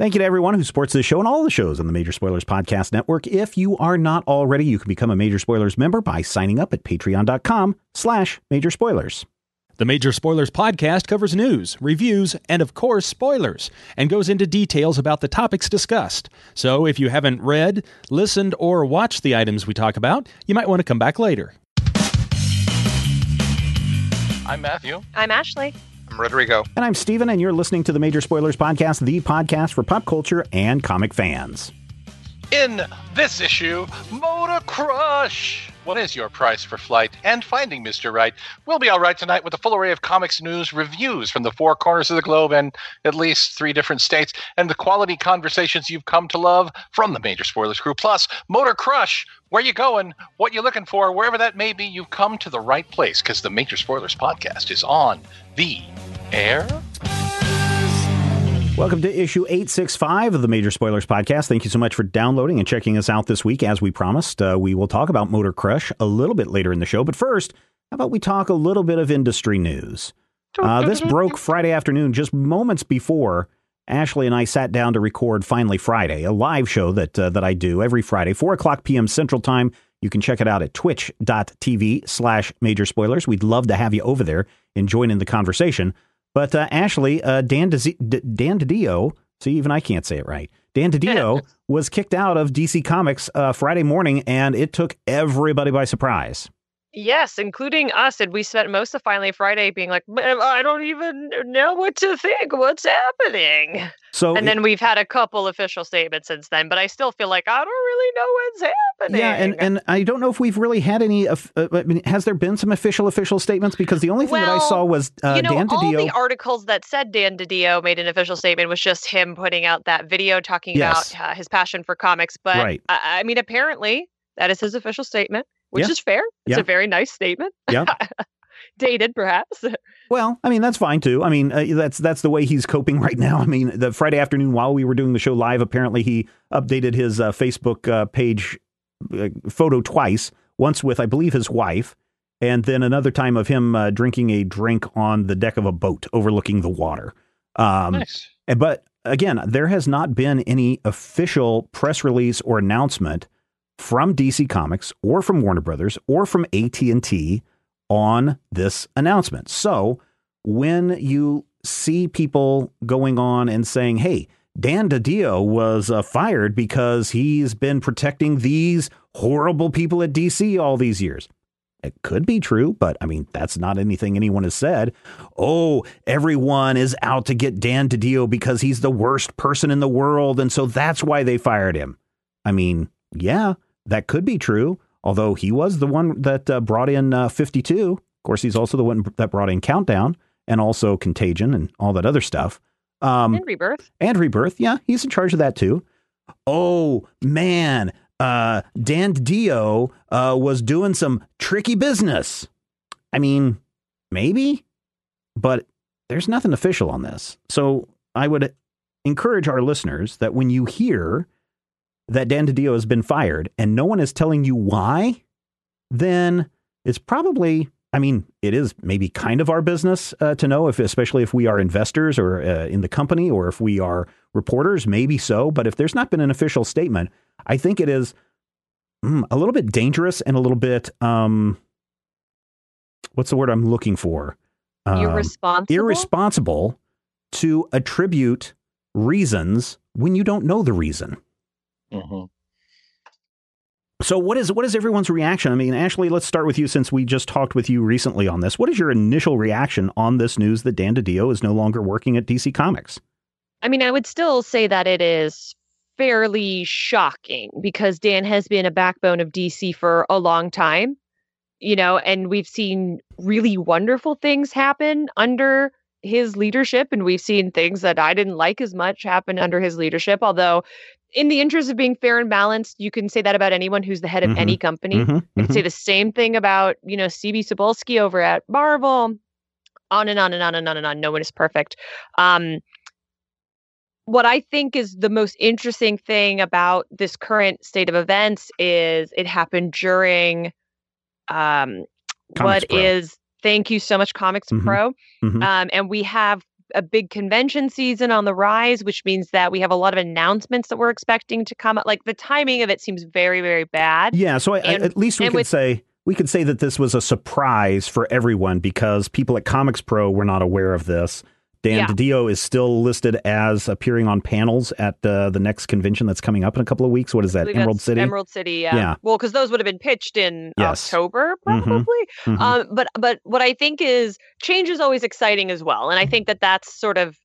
Thank you to everyone who supports this show and all the shows on the Major Spoilers Podcast Network. If you are not already, you can become a Major Spoilers member by signing up at patreon.com slash major spoilers. The Major Spoilers podcast covers news, reviews, and of course, spoilers, and goes into details about the topics discussed. So if you haven't read, listened, or watched the items we talk about, you might want to come back later. I'm Matthew. I'm Ashley. I'm Rodrigo. And I'm Steven, and you're listening to the Major Spoilers Podcast, the podcast for pop culture and comic fans. In this issue, Motor Crush. What is your price for flight? And finding Mr. Right. We'll be all right tonight with a full array of comics news, reviews from the four corners of the globe and at least three different states, and the quality conversations you've come to love from the Major Spoilers crew. Plus, Motor Crush. Where you going? What you looking for? Wherever that may be, you've come to the right place because the Major Spoilers podcast is on the air. Welcome to issue 865 of the Major Spoilers Podcast. Thank you so much for downloading and checking us out this week. As we promised, uh, we will talk about Motor Crush a little bit later in the show. But first, how about we talk a little bit of industry news? Uh, this broke Friday afternoon, just moments before Ashley and I sat down to record Finally Friday, a live show that uh, that I do every Friday, 4 o'clock p.m. Central Time. You can check it out at twitch.tv slash major spoilers. We'd love to have you over there and join in the conversation. But uh, Ashley, uh, Dan, D- Dan DiDio, see, even I can't say it right. Dan DiDio was kicked out of DC Comics uh, Friday morning, and it took everybody by surprise. Yes, including us. And we spent most of Finally Friday being like, I don't even know what to think. What's happening? So, and then we've had a couple official statements since then, but I still feel like I don't really know what's happening. Yeah, and, and I don't know if we've really had any. Uh, I mean, has there been some official official statements? Because the only thing well, that I saw was uh, you know, Dan all DiDio. the articles that said Dan DiDio made an official statement was just him putting out that video talking Yes. about uh, his passion for comics. But Right. I, I mean, apparently that is his official statement, which Yeah. is fair. It's Yeah. a very nice statement. Yeah. Dated, perhaps. Well, I mean that's fine too. I mean uh, that's that's the way he's coping right now. I mean the Friday afternoon while we were doing the show live, apparently he updated his uh, Facebook uh, page uh, photo twice. Once with I believe his wife, and then another time of him uh, drinking a drink on the deck of a boat overlooking the water. Um, nice. But again, there has not been any official press release or announcement from DC Comics or from Warner Brothers or from AT&T on this announcement. So, when you see people going on and saying, "Hey, Dan DiDio was uh, fired because he's been protecting these horrible people at DC all these years." It could be true, but I mean, that's not anything anyone has said. Oh, everyone is out to get Dan DiDio because he's the worst person in the world. And so that's why they fired him. I mean, yeah, that could be true. Although he was the one that uh, brought in uh, 52. Of course, he's also the one that brought in Countdown and also Contagion and all that other stuff. Um, and rebirth. and Rebirth. Yeah, he's in charge of that too. Oh man, uh, Dan Dio uh, was doing some tricky business. I mean, maybe, but there's nothing official on this. So I would encourage our listeners that when you hear that Dan DiDio has been fired and no one is telling you why, then it's probably I mean, it is maybe kind of our business uh, to know if, especially if we are investors or uh, in the company, or if we are reporters, maybe so. But if there's not been an official statement, I think it is mm, a little bit dangerous and a little bit, um, what's the word I'm looking for? Um, Irresponsible. irresponsible to attribute reasons when you don't know the reason. Hmm So what is what is everyone's reaction? I mean, Ashley, let's start with you since we just talked with you recently on this. What is your initial reaction on this news that Dan DiDio is no longer working at DC Comics? I mean, I would still say that it is fairly shocking because Dan has been a backbone of DC for a long time, you know, and we've seen really wonderful things happen under his leadership, and we've seen things that I didn't like as much happen under his leadership. Although, in the interest of being fair and balanced, you can say that about anyone who's the head of Mhm. any company. Mhm, You can say the same thing about, you know, CB Cebulski over at Marvel. On and on and on and on and on. No one is perfect. Um, what I think is the most interesting thing about this current state of events is it happened during um, Comics what Pro. is thank you so much Comics Mhm. Pro. Mhm. Um, and we have a big convention season on the rise, which means that we have a lot of announcements that we're expecting to come. Like the timing of it seems very, very bad. Yeah, so I, and, at least we could with, say we could say that this was a surprise for everyone because people at Comics Pro were not aware of this. Dan yeah. DiDio is still listed as appearing on panels at uh, the next convention that's coming up in a couple of weeks. What is that? Emerald City. Emerald City. Yeah. yeah. Well, because those would have been pitched in yes. October, mm-hmm. probably. Mm-hmm. Um, but but what I think is change is always exciting as well, and I think that that's sort of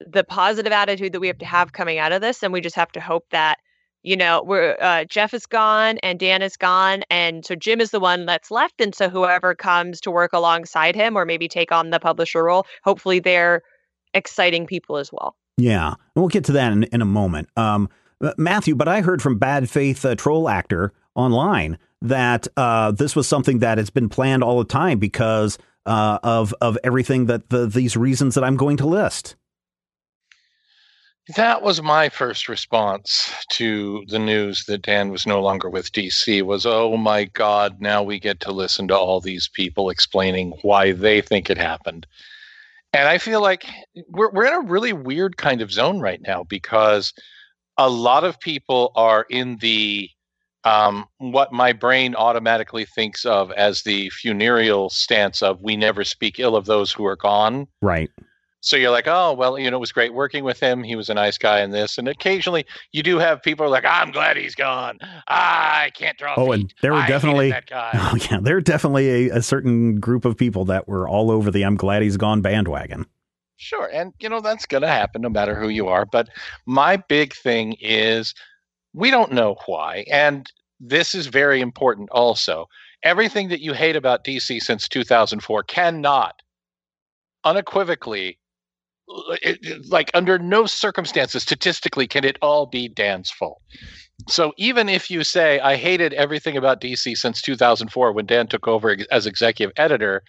the positive attitude that we have to have coming out of this, and we just have to hope that you know we're uh, geoff is gone and dan is gone and so jim is the one that's left and so whoever comes to work alongside him or maybe take on the publisher role hopefully they're exciting people as well. Yeah, we'll get to that in, in a moment. Um, Matthew, but I heard from Bad Faith uh, Troll Actor online that uh, this was something that has been planned all the time because uh, of of everything that the, these reasons that I'm going to list. That was my first response to the news that Dan was no longer with DC was oh my god now we get to listen to all these people explaining why they think it happened. And I feel like we're we're in a really weird kind of zone right now because a lot of people are in the um, what my brain automatically thinks of as the funereal stance of we never speak ill of those who are gone. Right. So you're like, oh well, you know, it was great working with him. He was a nice guy in this, and occasionally you do have people like, I'm glad he's gone. Ah, I can't draw. Oh, feet. and there were I definitely, that guy. oh yeah, there were definitely a, a certain group of people that were all over the "I'm glad he's gone" bandwagon. Sure, and you know that's going to happen no matter who you are. But my big thing is we don't know why, and this is very important. Also, everything that you hate about DC since 2004 cannot unequivocally it, like under no circumstances statistically can it all be Dan's fault. So even if you say I hated everything about DC since 2004 when Dan took over as executive editor,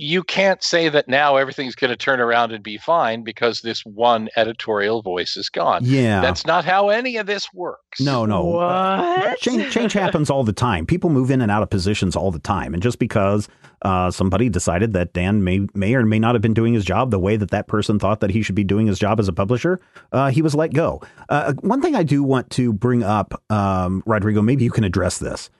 you can't say that now everything's going to turn around and be fine because this one editorial voice is gone. Yeah. That's not how any of this works. No, no. Uh, change, change happens all the time. People move in and out of positions all the time. And just because uh, somebody decided that Dan may, may or may not have been doing his job the way that that person thought that he should be doing his job as a publisher, uh, he was let go. Uh, one thing I do want to bring up, um, Rodrigo, maybe you can address this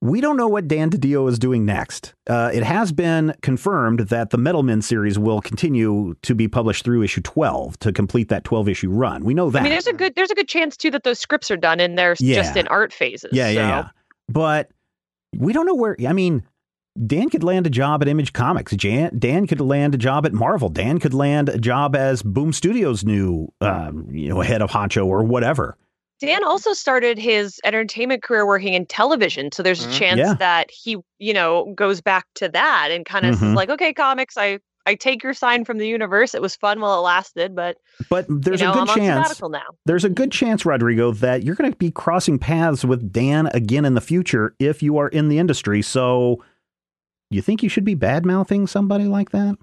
we don't know what Dan DiDio is doing next. Uh, it has been confirmed that the Metal Men series will continue to be published through issue 12 to complete that 12 issue run. We know that. I mean, there's a good there's a good chance too that those scripts are done and they're yeah. just in art phases. Yeah, yeah, so. yeah. But we don't know where. I mean, Dan could land a job at Image Comics. Jan, Dan could land a job at Marvel. Dan could land a job as Boom Studios' new, um, you know, head of honcho or whatever. Dan also started his entertainment career working in television, so there's a mm-hmm. chance yeah. that he, you know, goes back to that and kind of mm-hmm. like, okay, comics, I I take your sign from the universe. It was fun while it lasted, but but there's you know, a good I'm chance. now. There's a good chance, Rodrigo, that you're going to be crossing paths with Dan again in the future if you are in the industry. So, you think you should be bad mouthing somebody like that?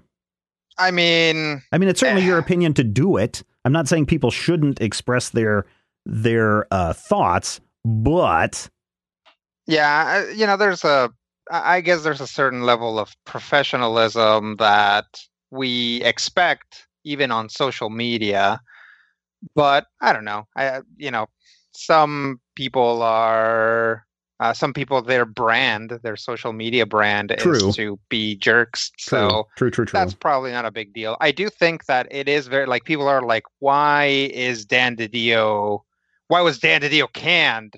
I mean, I mean, it's certainly eh. your opinion to do it. I'm not saying people shouldn't express their their uh, thoughts, but yeah, you know, there's a I guess there's a certain level of professionalism that we expect even on social media. But I don't know. I you know, some people are uh, some people their brand, their social media brand true. is to be jerks. True. So true, true, true. That's probably not a big deal. I do think that it is very like people are like, why is Dan DiDio why was Dan DiDio canned?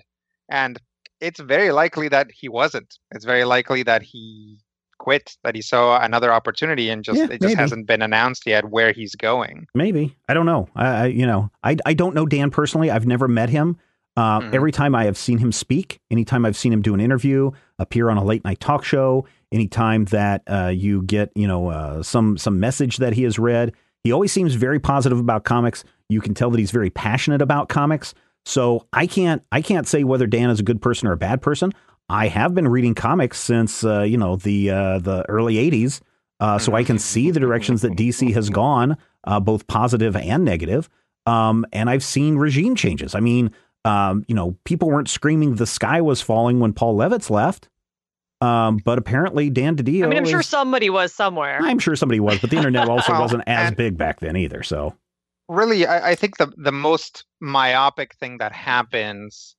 And it's very likely that he wasn't. It's very likely that he quit, that he saw another opportunity, and just yeah, it just maybe. hasn't been announced yet where he's going. Maybe I don't know. I, I you know I I don't know Dan personally. I've never met him. Uh, mm-hmm. Every time I have seen him speak, anytime I've seen him do an interview, appear on a late night talk show, anytime that uh, you get you know uh, some some message that he has read, he always seems very positive about comics. You can tell that he's very passionate about comics. So I can't I can't say whether Dan is a good person or a bad person. I have been reading comics since uh, you know the uh, the early '80s, uh, so I can see the directions that DC has gone, uh, both positive and negative. Um, and I've seen regime changes. I mean, um, you know, people weren't screaming the sky was falling when Paul Levitz left. Um, but apparently Dan DiDio. I mean, I'm sure somebody was somewhere. I'm sure somebody was, but the internet also wasn't as big back then either. So really I, I think the the most myopic thing that happens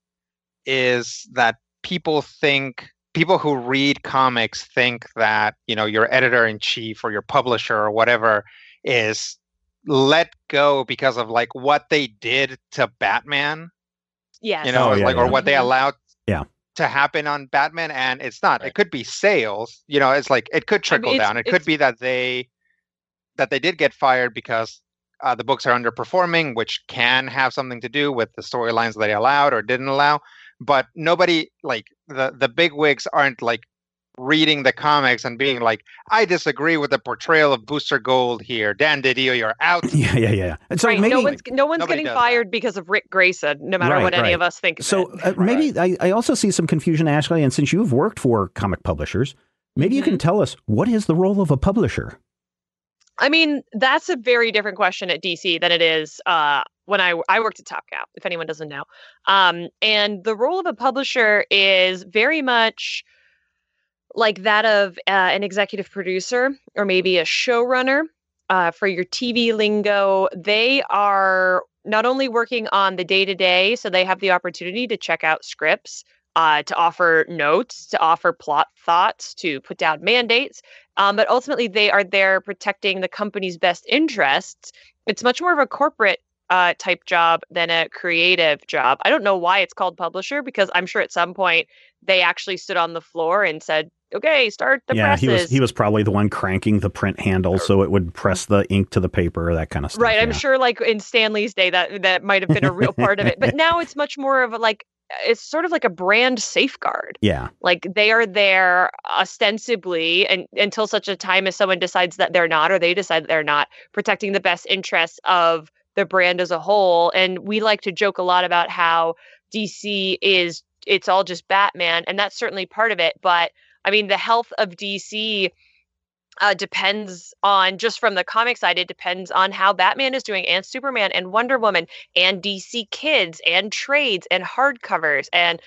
is that people think people who read comics think that you know your editor in chief or your publisher or whatever is let go because of like what they did to Batman yes. you know Oh, yeah, like or what they Mhm. allowed Yeah. to happen on batman and it's not Right. it could be sales you know it's like it could I mean, trickle down it could be that they that they did get fired because uh, the books are underperforming which can have something to do with the storylines that they allowed or didn't allow but nobody like the the big wigs aren't like reading the comics and being like i disagree with the portrayal of booster gold here dan didio you're out yeah, yeah, yeah. And so right. maybe no one's no one's getting does that. fired because of Ric Grayson, no matter Right, what any of us think. Of So it. uh, maybe I, I also see some confusion, Ashley. And since you've worked for comic publishers, maybe you can Mm-hmm. tell us what is the role of a publisher? I mean, that's a very different question at DC than it is uh, when I I worked at Top Cow. If anyone doesn't know, um, and the role of a publisher is very much like that of uh, an executive producer or maybe a showrunner. Uh, for your TV lingo, they are not only working on the day to day, so they have the opportunity to check out scripts, uh, to offer notes, to offer plot thoughts, to put down mandates, um, but ultimately they are there protecting the company's best interests. It's much more of a corporate uh, type job than a creative job. I don't know why it's called publisher because I'm sure at some point they actually stood on the floor and said, "Okay, start the yeah, presses." he was he was probably the one cranking the print handle so it would press the ink to the paper, that kind of stuff. Right, I'm yeah. sure like in Stanley's day that that might have been a real part of it. But now it's much more of a like it's sort of like a brand safeguard. Yeah, Like they are there ostensibly and until such a time as someone decides that they're not or they decide that they're not protecting the best interests of the brand as a whole. And we like to joke a lot about how DC is it's all just Batman and that's certainly part of it, but I mean the health of DC uh, depends on just from the comic side. It depends on how Batman is doing, and Superman, and Wonder Woman, and DC Kids, and trades, and hardcovers, and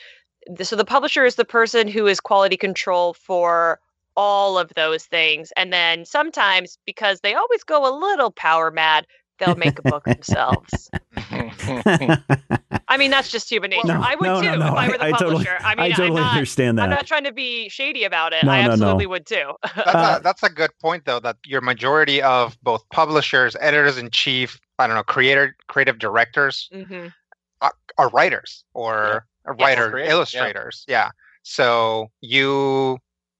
so the publisher is the person who is quality control for all of those things. And then sometimes, because they always go a little power mad, they'll make a book themselves. I mean, that's just human nature. No, I would no, too no, no. if I were the I- I totally- publisher. I mean, I totally am not, understand that. I'm not trying to be shady about it. No, I no, no. absolutely would too. That's, Uh, a, that's a good point, though. That your majority of both publishers, editors in chief, I don't know, creator, creative directors hmm are writers or a Yeah, writer creative, yeah. illustrators. Yeah. So you,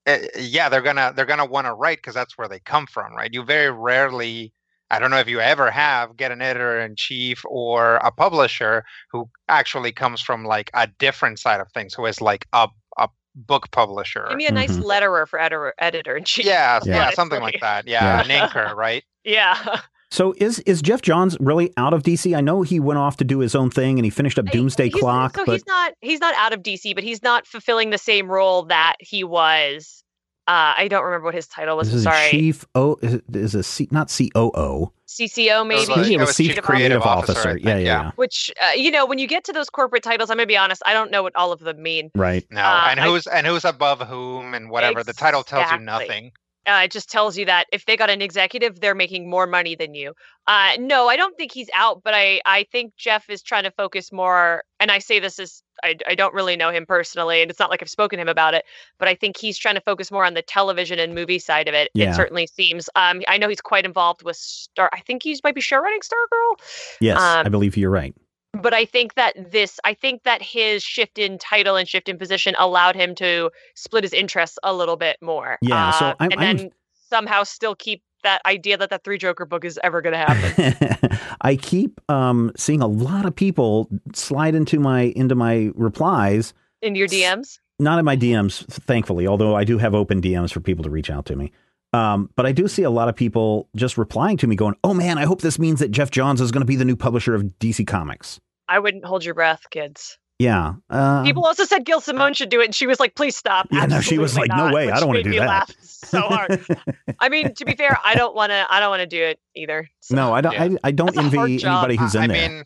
uh, yeah, they're gonna they're gonna want to write because that's where they come from, right? You very rarely. I don't know if you ever have get an editor in chief or a publisher who actually comes from like a different side of things, who is like a a book publisher. Give me a nice Mhm. letterer for editor editor in chief. yeah, Yeah. yeah, something like that. Yeah, an anchor, right? Yeah. So is is Geoff Johns really out of DC? I know he went off to do his own thing and he finished up Doomsday He's- Clock, So but he's not he's not out of DC, but he's not fulfilling the same role that he was. Uh, I don't remember what his title was. this is Sorry, Chief O is, it- is a C, not COO. CCO maybe. was like- Maybe it it was was Chief Chief Creative, Creative Officer. Officer, I Yeah, yeah, yeah, yeah. Which uh, you know, when you get to those corporate titles, I'm gonna be honest. I don't know what all of them mean. Right. No, Uh, and I- who's and who's above whom and whatever. The title tells you nothing. Uh, it just tells you that if they got an executive, they're making more money than you. Uh, no, I don't think he's out, but I, I think Jeff is trying to focus more. And I say this as I, I don't really know him personally, and it's not like I've spoken to him about it, but I think he's trying to focus more on the television and movie side of it. Yeah. It certainly seems. Um, I know he's quite involved with Star. I think he's might be showrunning Stargirl. Yes, Um, I believe you're right. But I think that this, I think that his shift in title and shift in position allowed him to split his interests a little bit more. Yeah, so Uh, I'm- and I'm- then somehow still keep that idea that that three Joker book is ever going to happen. I keep um, seeing a lot of people slide into my into my replies, in your DMs. not in my DMs, thankfully. Although I do have open DMs for people to reach out to me. Um, but I do see a lot of people just replying to me, going, "Oh man, I hope this means that Geoff Johns is going to be the new publisher of DC Comics." I wouldn't hold your breath, kids. Yeah, uh, People also said Gail Simone should do it, and she was like, "Please stop." Yeah, no, she was Absolutely like, "No way, I don't wanna do me that. Laugh so hard. I mean, to be fair, I don't want to. I don't want to do it either. so. no, I don't. Yeah. I, I don't That's envy anybody who's in I there. mean,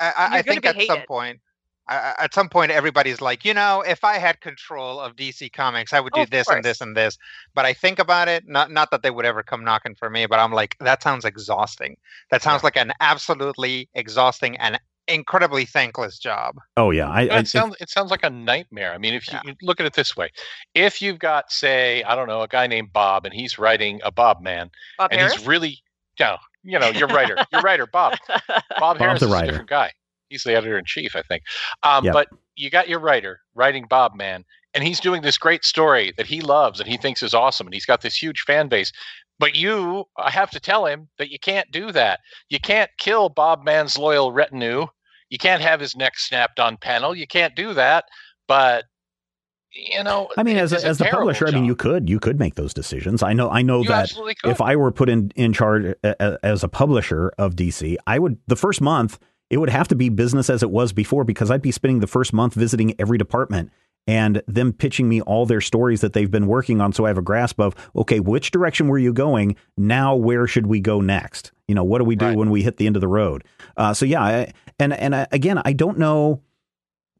I, I, I think be at some hated. point, I, at some point everybody's like, you know, if I had control of DC Comics, I would oh, do Of this course. and this and this. But I think about it, not not that they would ever come knocking for me, but I'm like, that sounds exhausting. That sounds like an absolutely exhausting and incredibly thankless job. Oh yeah, I, No, I it sounds it sounds like a nightmare. I mean, if you, Yeah. you look at it this way, if you've got, say, I don't know, a guy named Bob, and he's writing a Bob Man, Bob and Harras? he's really, you know, you know, your writer, your writer, Bob. Bob Harras the is writer. a different guy. He's the editor in chief, I think. Um, Yep. But you got your writer writing Bob Man, and he's doing this great story that he loves and he thinks is awesome, and he's got this huge fan base. But you, I have to tell him that you can't do that. You can't kill Bob Man's loyal retinue. You can't have his neck snapped on panel. You can't do that. But you know, I mean, as a, as the terrible publisher, I mean, you could you could make those decisions. I know I know You that if I were put in in charge a- a- as a publisher of DC, I would the first month it would have to be business as it was before because I'd be spending the first month visiting every department and them pitching me all their stories that they've been working on so I have a grasp of okay, which direction were you going? Now where should we go next? You know, what do we do Right. when we hit the end of the road? Uh, so yeah, I, and and I, again, I don't know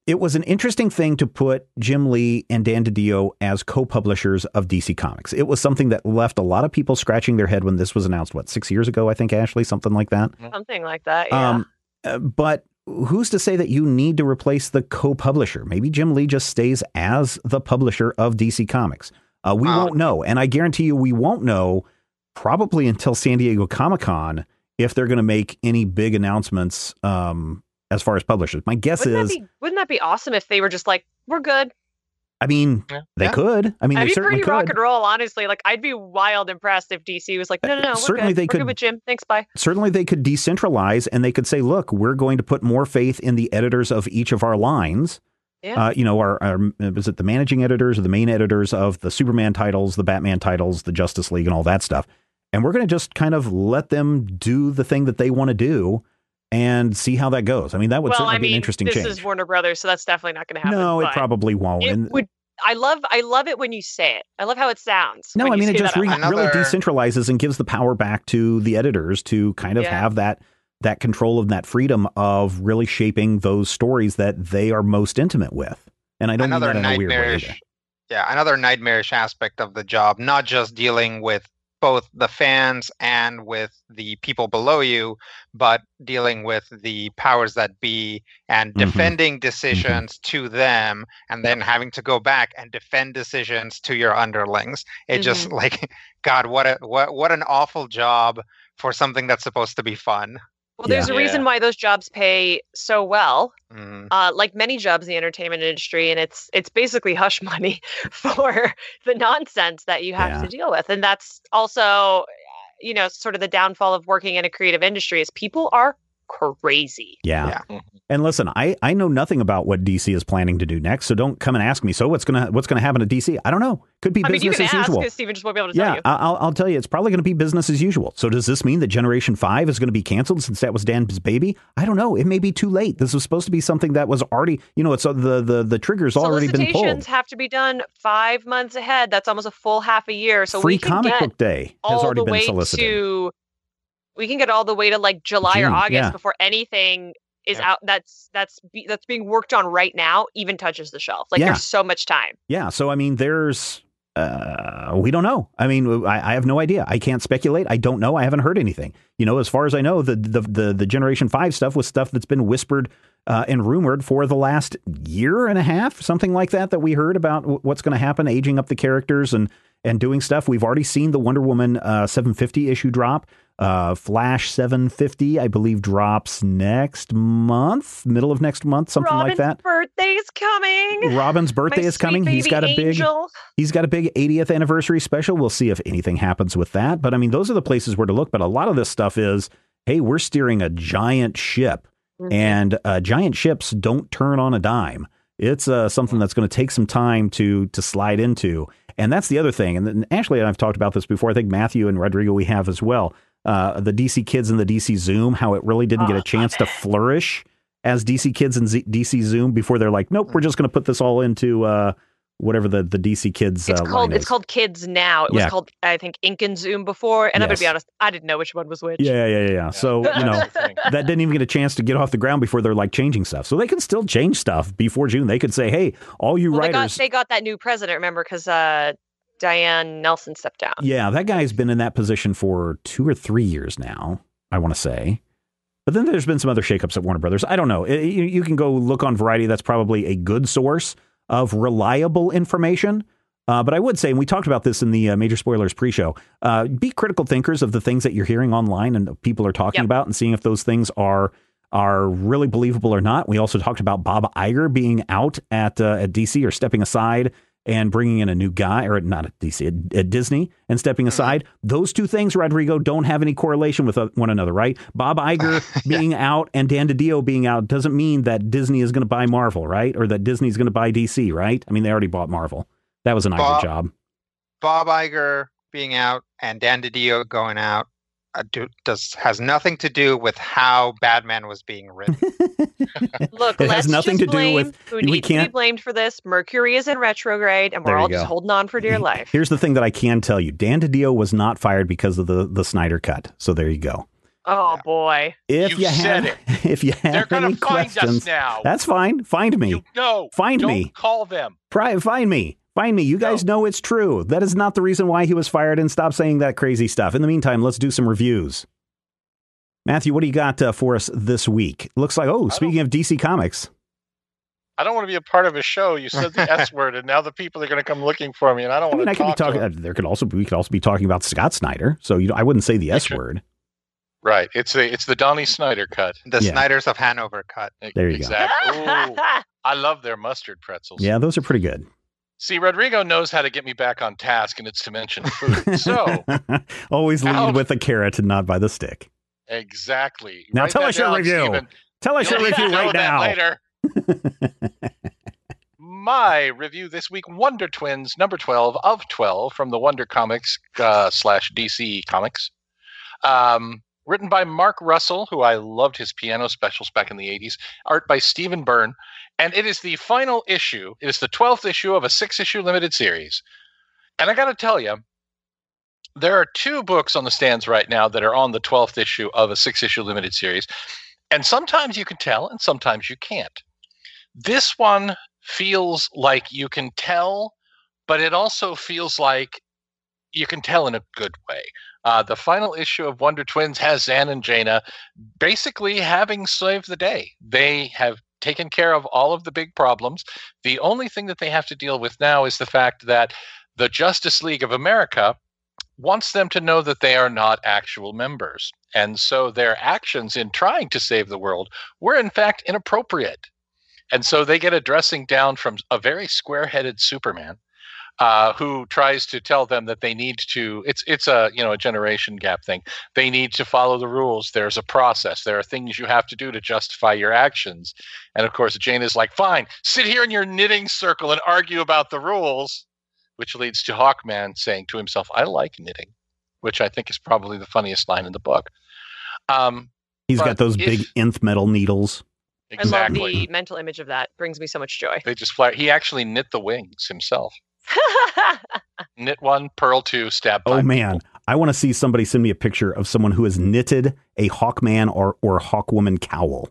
it was an interesting thing to put Jim Lee and Dan DiDio as co-publishers of DC Comics. It was something that left a lot of people scratching their head when this was announced. What six years ago, I think, Ashley, something like that. Something like that. Yeah. Um, uh, but who's to say that you need to replace the co-publisher? Maybe Jim Lee just stays as the publisher of DC Comics. Uh, we Wow. won't know, and I guarantee you, we won't know probably until San Diego Comic Con if they're going to make any big announcements um, as far as publishers. My guess wouldn't is. that be wouldn't that be awesome if they were just like, we're good. I mean, Yeah. they Yeah. could. I mean, I'd they be certainly pretty rock and roll, honestly. Like I'd be wild impressed if DC was like, no, no, no, we're Certainly good. they we're could- good with Jim. Thanks, bye. Certainly, they could decentralize and they could say, "Look, we're going to put more faith in the editors of each of our lines." Yeah. Uh, you know, our, our is it the managing editors or the main editors of the Superman titles, the Batman titles, the Justice League, and all that stuff. And we're going to just kind of let them do the thing that they want to do and see how that goes. I mean, that would well, certainly I be mean, an interesting this change. This is Warner Brothers, so that's definitely not going to happen. no, it probably won't. It and would. I love. I love it when you say it. I love how it sounds. No, I mean it just re- loud. really decentralizes and gives the power back to the editors to kind of Yeah. have that that control and that freedom of really shaping those stories that they are most intimate with. And I don't mean another that in a weird way. either. yeah another nightmarish aspect of the job not just dealing with both the fans and with the people below you but dealing with the powers that be and Mhm. defending decisions to them and then having to go back and defend decisions to your underlings. It just like god what a what what an awful job for something that's supposed to be fun Well, there's Yeah. a reason why those jobs pay so well. Mhm. Uh, like many jobs in the entertainment industry, and it's it's basically hush money for the nonsense that you have Yeah. to deal with, and that's also, you know, sort of the downfall of working in a creative industry is people are crazy. Yeah. Yeah. Mhm. And listen, I, I know nothing about what DC is planning to do next, so don't come and ask me. So what's gonna what's gonna happen at DC? I don't know. Could be I mean, you business can as ask usual. because Steven just won't be able to tell Yeah, you. I- I'll, I'll tell you, it's probably going to be business as usual. So does this mean that Generation Five is going to be canceled since that was Dan's baby? I don't know. It may be too late. This was supposed to be something that was already, you know, it's uh, the the the trigger's already been Solicitations pulled. have to be done five months ahead. That's almost a full half a year. So Free we can Comic get Book Day has already the been way solicited. to we can get all the way to like July June, or August yeah. before anything is Yeah. out that's that's be, that's being worked on right now even touches the shelf. Like Yeah. there's so much time. Yeah. So I mean, there's. Uh, we don't know. I mean, I, I have no idea. I can't speculate. I don't know. I haven't heard anything. You know, as far as I know, the the the, the Generation Five stuff was stuff that's been whispered uh, and rumored for the last year and a half, something like that. That we heard about w- what's going to happen, aging up the characters and and doing stuff. We've already seen the Wonder Woman uh, 750 issue drop. Uh, Flash 750, I believe, drops next month, middle of next month, something Robin's like that. Robin's birthday's coming. Robin's birthday My is coming. He's got a big. He's got a big 80th anniversary special. We'll see if anything happens with that. But I mean, those are the places where to look. But a lot of this stuff is, hey, we're steering a giant ship, Mhm. and uh, giant ships don't turn on a dime. It's uh, something that's going to take some time to to slide into. And that's the other thing. And then Ashley and I've talked about this before. I think Matthew and Rodrigo we have as well. Uh, the DC Kids and the DC Zoom, how it really didn't get Oh, a chance to flourish as DC Kids and Z- DC Zoom before they're like, nope, we're just going to put this all into uh, whatever the the DC Kids. It's uh, called line it's is. called Kids Now. It was called I think Ink and Zoom before, and I'm gonna be honest, I didn't know which one was which. Yeah, yeah, yeah, yeah. So you know. That's the thing. that didn't even get a chance to get off the ground before they're like changing stuff. So they can still change stuff before June. They could say, "Hey, all you Well, they got writers, they got that new president, remember? Because uh, Diane Nelson stepped down. yeah, that guy's been in that position for two or three years now. I want to say, but then there's been some other shakeups at Warner Brothers. I don't know. It- you, you can go look on Variety. That's probably a good source of reliable information. Uh, but I would say, and we talked about this in the uh, major spoilers pre-show. Uh, be critical thinkers of the things that you're hearing online and people are talking Yep. about, and seeing if those things are are really believable or not. We also talked about Bob Iger being out at uh, at DC or stepping aside and bringing in a new guy, or not at DC, at, Disney, and stepping aside. Those two things, Rodrigo, don't have any correlation with uh, one another, right? Bob Iger being out and Dan DiDio being out doesn't mean that Disney is going to buy Marvel, right? Or that Disney's going to buy DC, right? I mean, they already bought Marvel. That was an Iger job. Bob Iger being out and Dan DiDio going out Uh, do, does has nothing to do with how Batman was being written. Look, It has let's nothing just to do with- who we needs to can't- be blamed for this. Mercury is in retrograde, and we're all go. just holding on for dear life. Here's the thing that I can tell you: Dan DiDio was not fired because of the the Snyder cut. So there you go. oh boy, If You you, said have, if you They're have going any to find questions, us now. that's fine. Find me. You know. Find don't me. Call them. Pri- find me. Find me. You guys know it's true. That is not the reason why he was fired. And stop saying that crazy stuff. In the meantime, let's do some reviews. Matthew, what do you got uh, for us this week? Looks like oh, speaking of DC Comics, I don't want to be a part of a show. You said the S word, and now the people are going to come looking for me, and I don't I want mean, to I could be talk to talking. them. Uh, there could also we could also be talking about Scott Snyder. So you, know, I wouldn't say the S word. Right. It's the it's the Donnie Snyder cut. The Yeah. Snyders of Hanover cut. There you go. exactly. Ooh, I love their mustard pretzels. Yeah, those are pretty good. See, Rodrigo knows how to get me back on task, and it's to mention food. So always lead Out. with the carrot and not by the stick. exactly. Now Write tell us your down, review. Steven. Tell us your review right now. Later. My review this week: Wonder Twins number twelve of twelve from the Wonder Comics uh, slash DC Comics. Um, written by Mark Russell, who I loved his piano specials back in the '80s. Art by Stephen Byrne, and it is the final issue. It is the twelfth issue of a six-issue limited series. And I got to tell you, there are two books on the stands right now that are on the 12th issue of a six issue limited series. And sometimes you can tell, and sometimes you can't. This one feels like you can tell, but it also feels like you can tell in a good way. Uh, the final issue of Wonder Twins has Zan and Jayna basically having saved the day. They have taken care of all of the big problems. The only thing that they have to deal with now is the fact that the Justice League of America wants them to know that they are not actual members. And so their actions in trying to save the world were, in fact, inappropriate. And so they get a dressing down from a very square headed Superman. Uh, who tries to tell them that they need to it's it's a you know a generation gap thing. They need to follow the rules. There's a process. There are things you have to do to justify your actions. And of course jayna is like fine sit here in your knitting circle and argue about the rules which leads to hawkman saying to himself i like knitting which i think is probably the funniest line in the book. Um, He's got those if- big nth metal needles. exactly I love the mental image of that. Brings me so much joy. they just fly he actually knit the wings himself knit one purl two stab Oh five man. I want to see somebody send me a picture of someone who has knitted a Hawkman or or Hawkwoman cowl.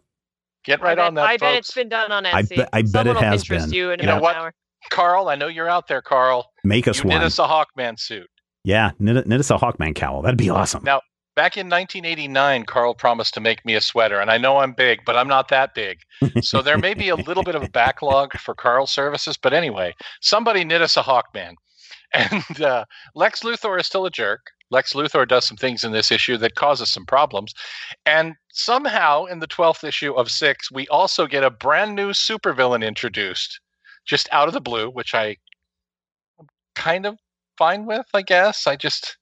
get right bet, on that I bet it's been done on I Etsy. bet- I bet it has Pinterest been. You in You know what? hour. carl i know you're out there carl Make us you knit one. us a hawkman suit yeah, knit, knit us a Hawkman cowl. That'd be awesome. Now- back in 1989 carl promised to make me a sweater and i know i'm big but i'm not that big. So there may be a little bit of a backlog for carl services but anyway somebody knit us a hawkman. And uh, lex luthor is still a jerk. Lex luthor does some things in this issue that causes some problems. And somehow in the 12th issue of six we also get a brand new supervillain introduced just out of the blue which i kind of fine with i guess. I just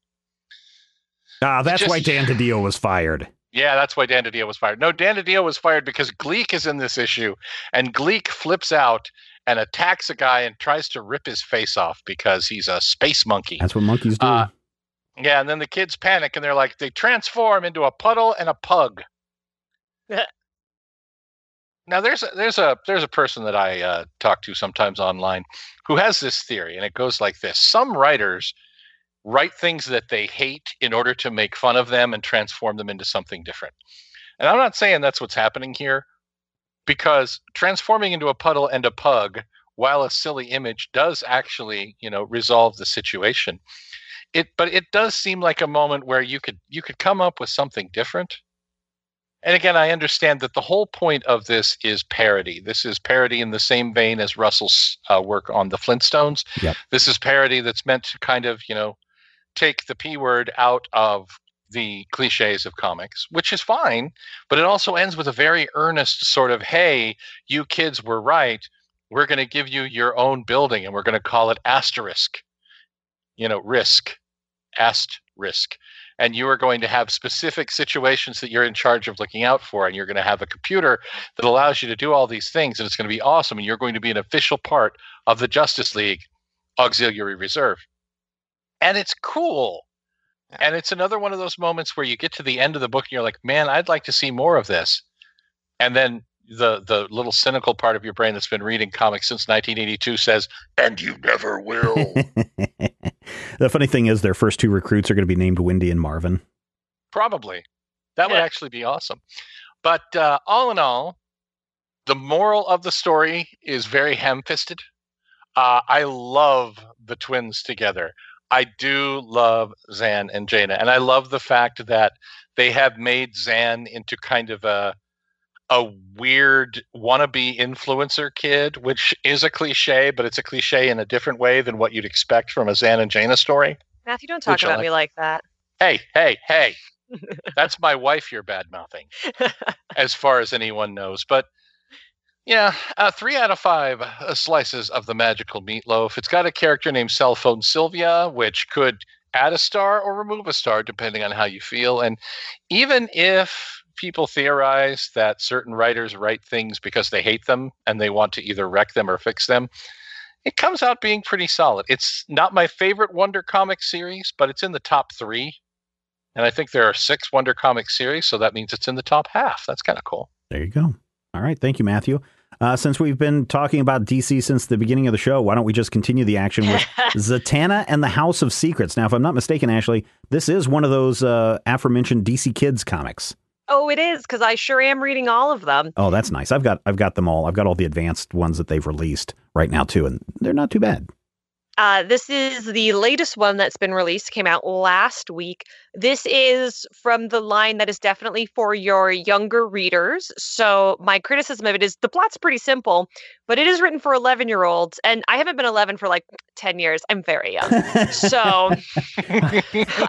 ah, that's just- why Dan DiDio was fired. Yeah, that's why Dan DiDio was fired. No, Dan DiDio was fired because Gleek is in this issue, and Gleek flips out and attacks a guy and tries to rip his face off because he's a space monkey. That's what monkeys do. Uh, Yeah, and then the kids panic and they're like, they transform into a puddle and a pug. now there's a, there's a there's a person that I uh, talk to sometimes online who has this theory, and it goes like this: Some writers write things that they hate in order to make fun of them and transform them into something different. And I'm not saying that's what's happening here, because transforming into a puddle and a pug, while a silly image does actually, you know, resolve the situation, it but it does seem like a moment where you could you could come up with something different. And again, I understand that the whole point of this is parody. This is parody in the same vein as Russell's uh, work on the Flintstones. Yep. This is parody that's meant to kind of, you know, take the P word out of the cliches of comics, which is fine, but it also ends with a very earnest sort of, hey, you kids were right. We're going to give you your own building and we're going to call it asterisk, you know, risk, asterisk. And you are going to have specific situations that you're in charge of looking out for. And you're going to have a computer that allows you to do all these things. And it's going to be awesome. And you're going to be an official part of the Justice League Auxiliary Reserve. And it's cool and it's another one of those moments where you get to the end of the book and you're like, man, I'd like to see more of this. And then the the little cynical part of your brain that's been reading comics since 1982 says, and you never will. the funny thing is, their first two recruits are going to be named Wendy and Marvin. Probably. That would actually be awesome. But uh, all in all, the moral of the story is very ham fisted. Uh, I love the twins together. I do love Zan and Jayna, and I love the fact that they have made Zan into kind of a a weird wannabe influencer kid, which is a cliche, but it's a cliche in a different way than what you'd expect from a Zan and Jayna story. Matthew, don't talk about like. me like that. Hey, hey, hey. That's my wife you're bad mouthing, as far as anyone knows. But yeah, uh, three out of five uh, slices of the magical meatloaf. It's got a character named Cell Phone Sylvia, which could add a star or remove a star depending on how you feel. And even if people theorize that certain writers write things because they hate them and they want to either wreck them or fix them, it comes out being pretty solid. It's not my favorite Wonder Comic series, but it's in the top three. And I think there are six Wonder Comic series, so that means it's in the top half. That's kind of cool. There you go. All right. Thank you, Matthew. Uh, since we've been talking about DC since the beginning of the show, why don't we just continue the action with Zatanna and the House of Secrets? Now, if I'm not mistaken, Ashley, this is one of those uh, aforementioned DC Kids comics. Oh, it is because I sure am reading all of them. Oh, that's nice. I've got I've got them all. I've got all the advanced ones that they've released right now too, and they're not too bad. Uh, this is the latest one that's been released, came out last week. This is from the line that is definitely for your younger readers. So, my criticism of it is the plot's pretty simple, but it is written for 11 year olds. And I haven't been 11 for like 10 years. I'm very young. so,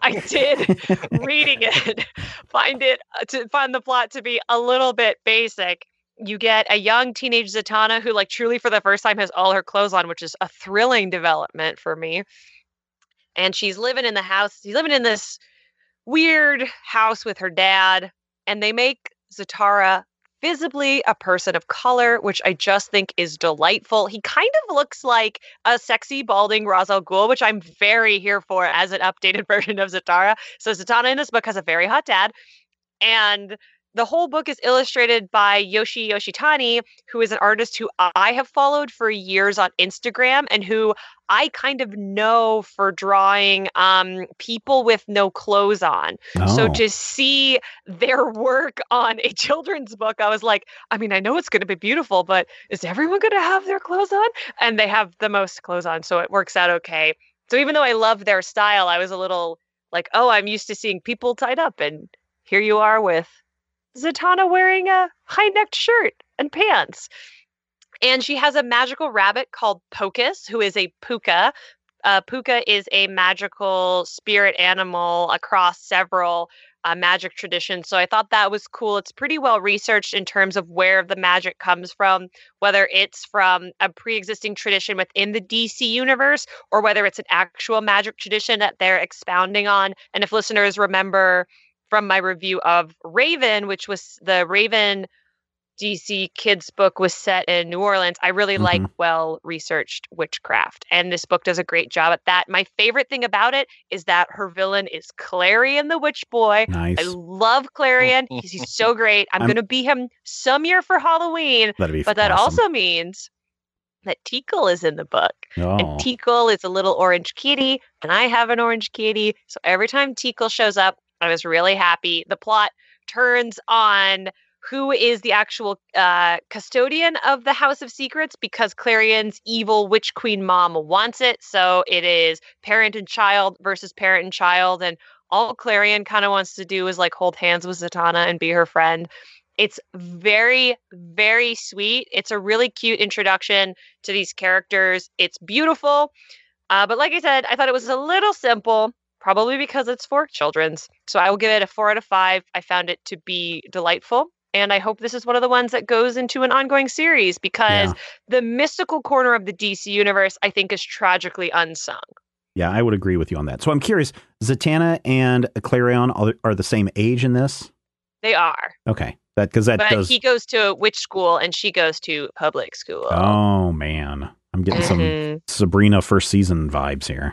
I did reading it, find it uh, to find the plot to be a little bit basic you get a young teenage Zatanna who, like, truly for the first time has all her clothes on, which is a thrilling development for me. And she's living in the house. She's living in this weird house with her dad, and they make Zatara visibly a person of color, which I just think is delightful. He kind of looks like a sexy, balding Ra's al Ghul, which I'm very here for as an updated version of Zatara. So Zatanna in this book has a very hot dad. And the whole book is illustrated by Yoshi Yoshitani, who is an artist who I have followed for years on Instagram and who I kind of know for drawing um, people with no clothes on. Oh. So to see their work on a children's book, I was like, I mean, I know it's going to be beautiful, but is everyone going to have their clothes on? And they have the most clothes on, so it works out okay. So even though I love their style, I was a little like, oh, I'm used to seeing people tied up, and here you are with Zatanna wearing a high necked shirt and pants. And she has a magical rabbit called Pocus, who is a puka. Uh, puka is a magical spirit animal across several uh, magic traditions. So I thought that was cool. It's pretty well researched in terms of where the magic comes from, whether it's from a pre existing tradition within the DC universe or whether it's an actual magic tradition that they're expounding on. And if listeners remember from my review of Raven, which was the Raven DC kids book was set in New Orleans. I really like Mhm. well researched witchcraft, and this book does a great job at that. My favorite thing about it is that her villain is Klarion the Witch Boy. Nice. I love Klarion. he's, he's so great. I'm, I'm- gonna be him some year for Halloween, That'd be but that awesome. also means that Teekl is in the book. Oh. And Teekl is a little orange kitty, and I have an orange kitty. So every time Teekl shows up, I was really happy. The plot turns on who is the actual uh, custodian of the House of Secrets because Klarion's evil witch queen mom wants it. So it is parent and child versus parent and child. And all Klarion kind of wants to do is like hold hands with Zatanna and be her friend. It's very, very sweet. It's a really cute introduction to these characters. It's beautiful. Uh, but like I said, I thought it was a little simple, probably because it's for children's. So I will give it a four out of five. I found it to be delightful. And I hope this is one of the ones that goes into an ongoing series because Yeah. the mystical corner of the DC universe, I think, is tragically unsung. Yeah, I would agree with you on that. So I'm curious, Zatanna and Klarion are, are the same age in this? They are. Okay. That because that But does he goes to witch school and she goes to public school. Oh man. I'm getting some Mhm. Sabrina first season vibes here.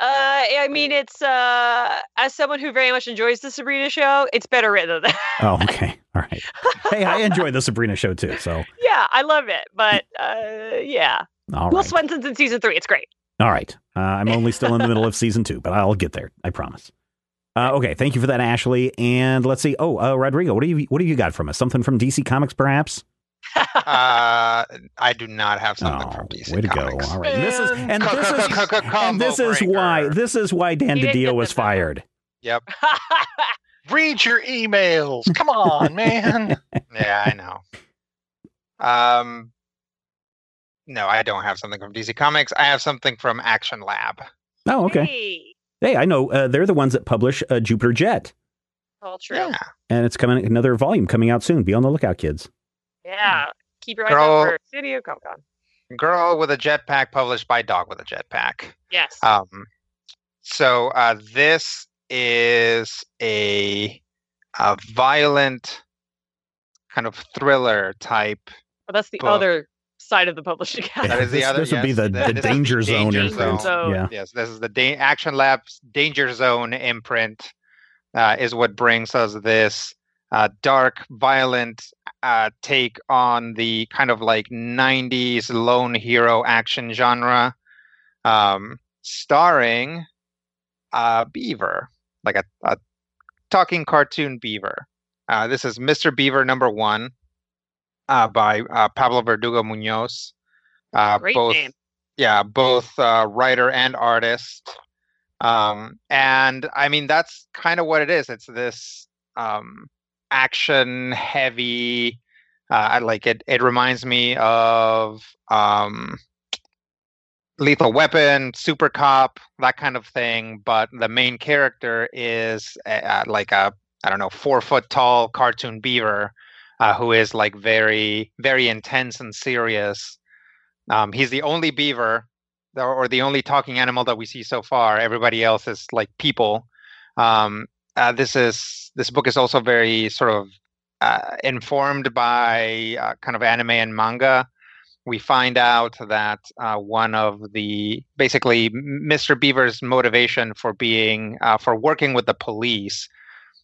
Uh, I mean, it's uh, as someone who very much enjoys the Sabrina show, it's better written than that. Oh, okay. All right. Hey, I enjoy the Sabrina show too. So yeah, I love it, but uh, yeah, all Will right. Swenson's in season three. It's great. All right. Uh, I'm only still in the middle of season two, but I'll get there. I promise. Uh, okay. Thank you for that, Ashley. And let's see. Oh, uh, Rodrigo, what do you what do you got from us? Something from DC Comics, perhaps? Uh, I do not have something oh, from DC way to Comics. go! All right. And this is and Co- this co- is co- co- and this combo is why this is why Dan He DiDio was fired. Yep. Read your emails. Come on, man. Yeah, I know. Um, no, I don't have something from DC Comics. I have something from Action Lab. Oh, okay. Hey, Hey, I know uh, they're the ones that publish uh, Jupiter Jet, all true. Yeah. and it's coming another volume coming out soon. Be on the lookout, kids. Yeah. Keep your eyes Girl- out for Studio Comic Con. Girl with a Jetpack, published by Dog with a Jetpack. Yes. Um, so uh, this is a, a violent kind of thriller type. but that's the book. other side of the publishing house. That is the this, other- This would be yes, the, the this danger zone Danger imprint. Zone. Yeah. Yes, this is the da- Action Labs Danger Zone imprint. Uh, is what brings us this uh, dark, violent uh, take on the kind of like '90s lone hero action genre, um, starring uh, Beaver, like a, a talking cartoon Beaver. Uh, this is Mr. Beaver number one uh, by uh, Pablo Verdugo Munoz. Uh, Great both, name. yeah, both uh, writer and artist. Um, and I mean, that's kind of what it is. It's this um, action heavy. Uh, I like it. It reminds me of um, Lethal Weapon, Super Cop, that kind of thing. But the main character is uh, like a I don't know four foot tall cartoon beaver uh, who is like very very intense and serious. Um, he's the only beaver or, the only talking animal that we see so far. Everybody else is like people. Um, uh, this is this book is also very sort of uh, informed by uh, kind of anime and manga. We find out that uh, one of the basically Mr. Beaver's motivation for being uh, for working with the police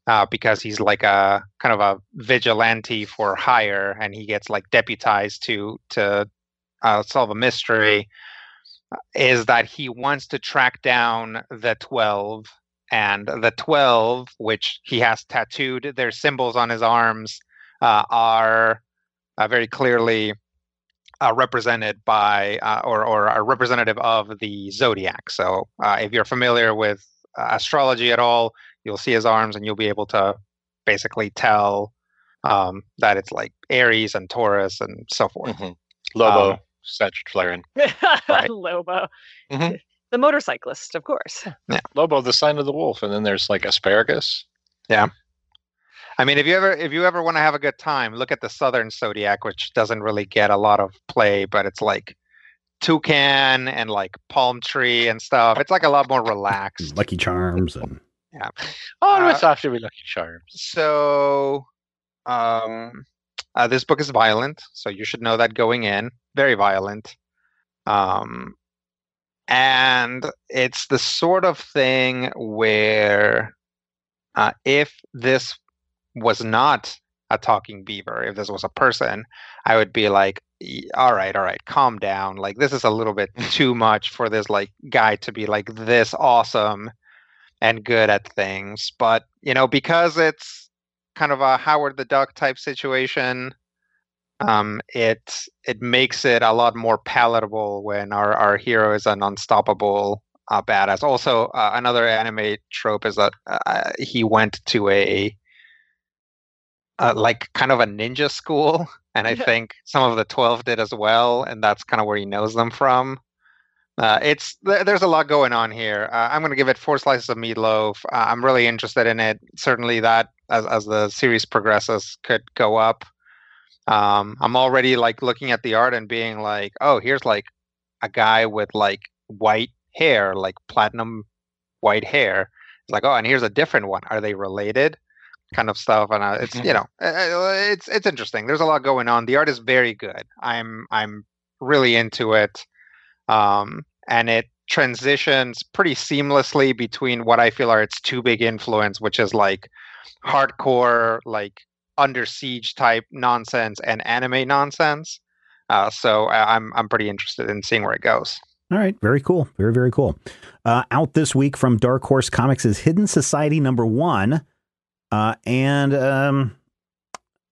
uh, because he's like a kind of a vigilante for hire, and he gets like deputized to to uh, solve a mystery is that he wants to track down the 12 and the 12 which he has tattooed their symbols on his arms uh, are uh, very clearly uh, represented by uh, or, or are representative of the zodiac so uh, if you're familiar with uh, astrology at all you'll see his arms and you'll be able to basically tell um, that it's like aries and taurus and so forth Mhm. Lobo, Um, Sagittarian. Right. Lobo. Mhm. The motorcyclist, of course. Yeah. Lobo, the sign of the wolf, and then there's like asparagus. Yeah. I mean, if you ever if you ever want to have a good time, look at the Southern Zodiac, which doesn't really get a lot of play, but it's like toucan and like palm tree and stuff. It's like a lot more relaxed. Lucky Charms and yeah. Oh, Uh, it's actually Lucky Charms. So, um, uh, this book is violent, so you should know that going in. Very violent. Um, and it's the sort of thing where uh, if this was not a talking beaver, if this was a person, I would be like, all right, all right, calm down. Like this is a little bit too much for this like guy to be like this awesome and good at things. But you know, because it's kind of a Howard the Duck type situation, um, it it makes it a lot more palatable when our our hero is an unstoppable uh, badass. Also, uh, another anime trope is that uh, he went to a uh, like kind of a ninja school, and I yeah. think some of the twelve did as well, and that's kind of where he knows them from. Uh, it's th- there's a lot going on here. Uh, I'm going to give it four slices of meatloaf. Uh, I'm really interested in it. Certainly, that as as the series progresses could go up. Um, I'm already like looking at the art and being like, oh, here's like a guy with like white hair, like platinum white hair. It's like, oh, and here's a different one. Are they related? Kind of stuff, and uh, it's you know, it's it's interesting. There's a lot going on. The art is very good. I'm I'm really into it, um, and it transitions pretty seamlessly between what I feel are its two big influence, which is like hardcore, like under siege type nonsense and anime nonsense. Uh, so I'm I'm pretty interested in seeing where it goes. All right, very cool, very very cool. Uh, out this week from Dark Horse Comics is Hidden Society number one, uh, and um,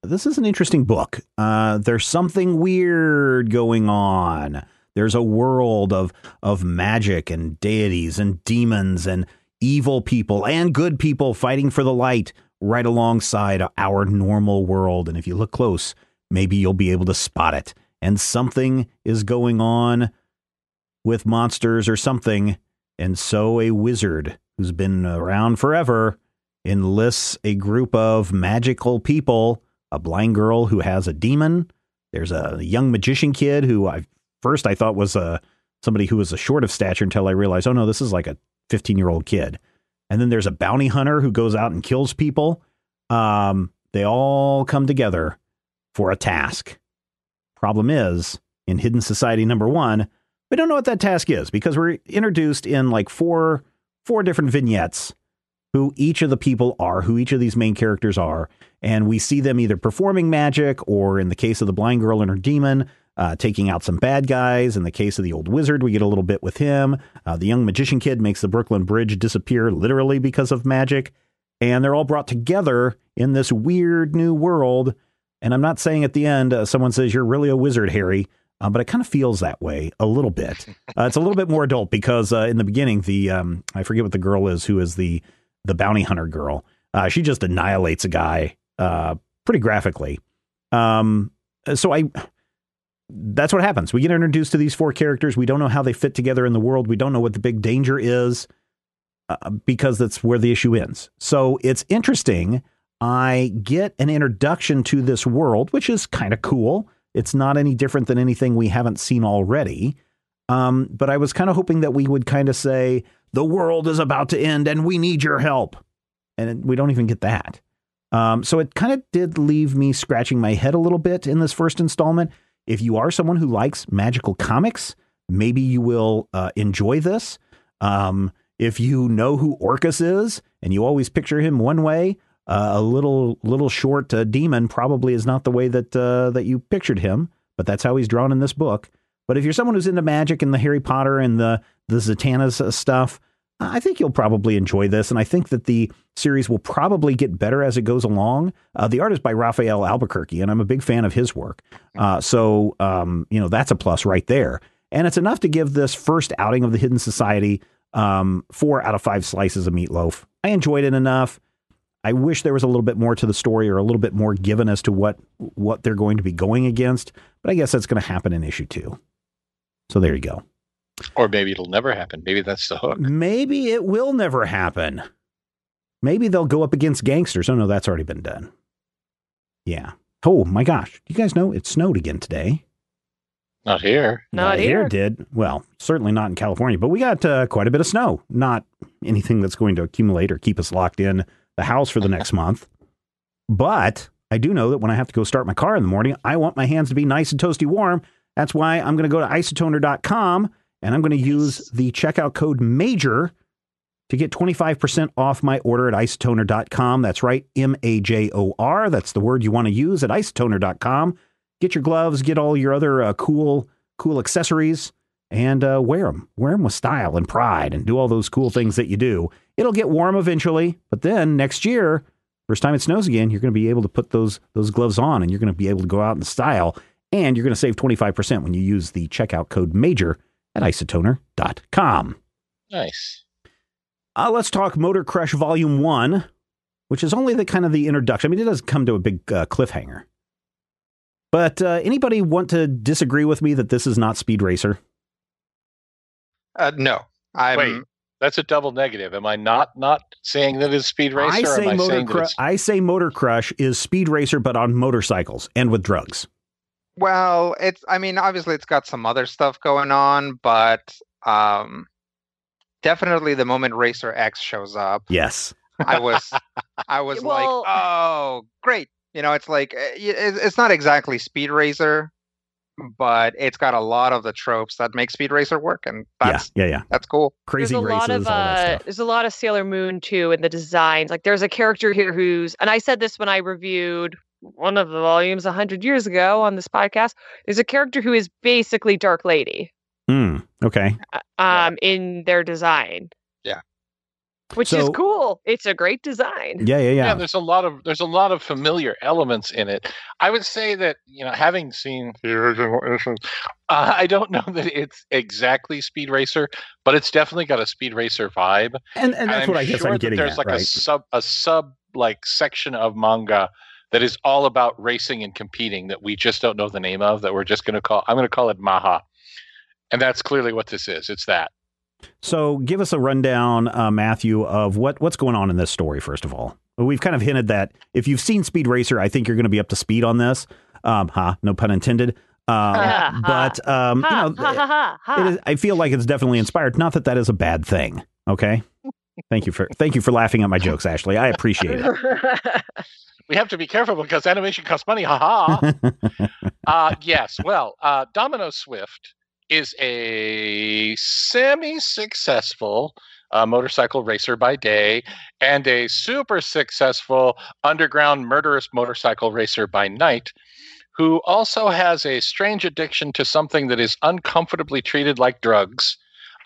this is an interesting book. Uh, there's something weird going on. There's a world of of magic and deities and demons and evil people and good people fighting for the light right alongside our normal world. And if you look close, maybe you'll be able to spot it. And something is going on with monsters or something. And so a wizard who's been around forever enlists a group of magical people a blind girl who has a demon. There's a young magician kid who I first I thought was a uh, somebody who was a short of stature until I realized, oh no, this is like a 15 year old kid and then there's a bounty hunter who goes out and kills people. Um, they all come together for a task. Problem is, in Hidden Society number one, we don't know what that task is because we're introduced in like four four different vignettes who each of the people are, who each of these main characters are, and we see them either performing magic or, in the case of the blind girl and her demon, uh, taking out some bad guys. In the case of the old wizard, we get a little bit with him. Uh, the young magician kid makes the Brooklyn Bridge disappear literally because of magic. And they're all brought together in this weird new world. And I'm not saying at the end, uh, someone says, You're really a wizard, Harry. Uh, but it kind of feels that way a little bit. Uh, it's a little bit more adult because uh, in the beginning, the um, I forget what the girl is who is the the bounty hunter girl. she just annihilates a guy pretty graphically. Um, so I that's what happens. We get introduced to these four characters. We don't know how they fit together in the world. We don't know what the big danger is uh, because that's where the issue ends. So it's interesting. I get an introduction to this world, which is kind of cool. It's not any different than anything we haven't seen already. Um, but I was kind of hoping that we would kind of say, the world is about to end and we need your help. And we don't even get that. Um, so it kind of did leave me scratching my head a little bit in this first installment. If you are someone who likes magical comics, maybe you will uh, enjoy this. Um, if you know who Orcus is and you always picture him one way, uh, a little little short uh, demon probably is not the way that uh, that you pictured him, but that's how he's drawn in this book. But if you're someone who's into magic and the Harry Potter and the the Zatanna's uh, stuff, I think you'll probably enjoy this, and I think that the series will probably get better as it goes along. Uh, the art is by Rafael Albuquerque, and I'm a big fan of his work. Uh, so, um, you know, that's a plus right there. And it's enough to give this first outing of the Hidden Society um, four out of five slices of meatloaf. I enjoyed it enough. I wish there was a little bit more to the story or a little bit more given as to what what they're going to be going against, but I guess that's going to happen in issue two. So there you go. Or maybe it'll never happen. Maybe that's the hook. Maybe it will never happen. Maybe they'll go up against gangsters. Oh no, that's already been done. Yeah. Oh my gosh. You guys know it snowed again today. Not here. Not here. here. did. Well, certainly not in California, but we got uh, quite a bit of snow. Not anything that's going to accumulate or keep us locked in the house for the next month. But I do know that when I have to go start my car in the morning, I want my hands to be nice and toasty warm. That's why I'm going to go to isotoner.com and I'm going to use the checkout code MAJOR to get 25% off my order at isotoner.com. That's right, M A J O R. That's the word you want to use at isotoner.com. Get your gloves, get all your other uh, cool, cool accessories, and uh, wear them. Wear them with style and pride, and do all those cool things that you do. It'll get warm eventually, but then next year, first time it snows again, you're going to be able to put those those gloves on, and you're going to be able to go out in style, and you're going to save 25% when you use the checkout code MAJOR at isotoner.com. Nice. Uh, let's talk Motor Crush Volume 1, which is only the kind of the introduction. I mean, it doesn't come to a big uh, cliffhanger. But uh, anybody want to disagree with me that this is not Speed Racer? Uh, no, I'm. Wait. That's a double negative. Am I not not saying that it's Speed Racer? I or say am I Motor saying that it's- I say Motor Crush is Speed Racer, but on motorcycles and with drugs. Well, it's. I mean, obviously, it's got some other stuff going on, but um, definitely the moment Racer X shows up, Yes. I was, I was Well- like, oh, great. You know, it's like uh, y- it- it's not exactly Speed Racer, but it's got a lot of the tropes that make Speed Racer work, and that's yeah, yeah, yeah. that's cool. Crazy there's a races, lot of all that uh, stuff. there's a lot of Sailor Moon too in the designs. Like there's a character here who's and I said this when I reviewed one of the volumes a hundred years ago on this podcast. There's a character who is basically Dark Lady Hmm. okay. uh, um in their design. Yeah. Which is cool. It's a great design. Yeah, yeah, yeah. yeah. there's a lot of there's a lot of familiar elements in it. I would say that you know, having seen the original issues, uh, I don't know that it's exactly Speed Racer, but it's definitely got a Speed Racer vibe. and and that's I'm what I guess sure I'm that getting there's at, like right? a sub a sub like section of manga that is all about racing and competing that we just don't know the name of that we're just going to call I'm going to call it Maha. And that's clearly what this is. It's that. So, give us a rundown, uh, Matthew, of what what's going on in this story. First of all, we've kind of hinted that if you've seen Speed Racer, I think you're going to be up to speed on this. Um, ha, no pun intended. Um, Ha, but um, you know, ha, ha, ha, ha. it is, I feel like it's definitely inspired. Not that that is a bad thing. Okay. Thank you for thank you for laughing at my jokes, Ashley. I appreciate it. We have to be careful because animation costs money. Haha. uh, yes. Well, uh, Domino Swift is a semi-successful uh, motorcycle racer by day and a super successful underground murderous motorcycle racer by night who also has a strange addiction to something that is uncomfortably treated like drugs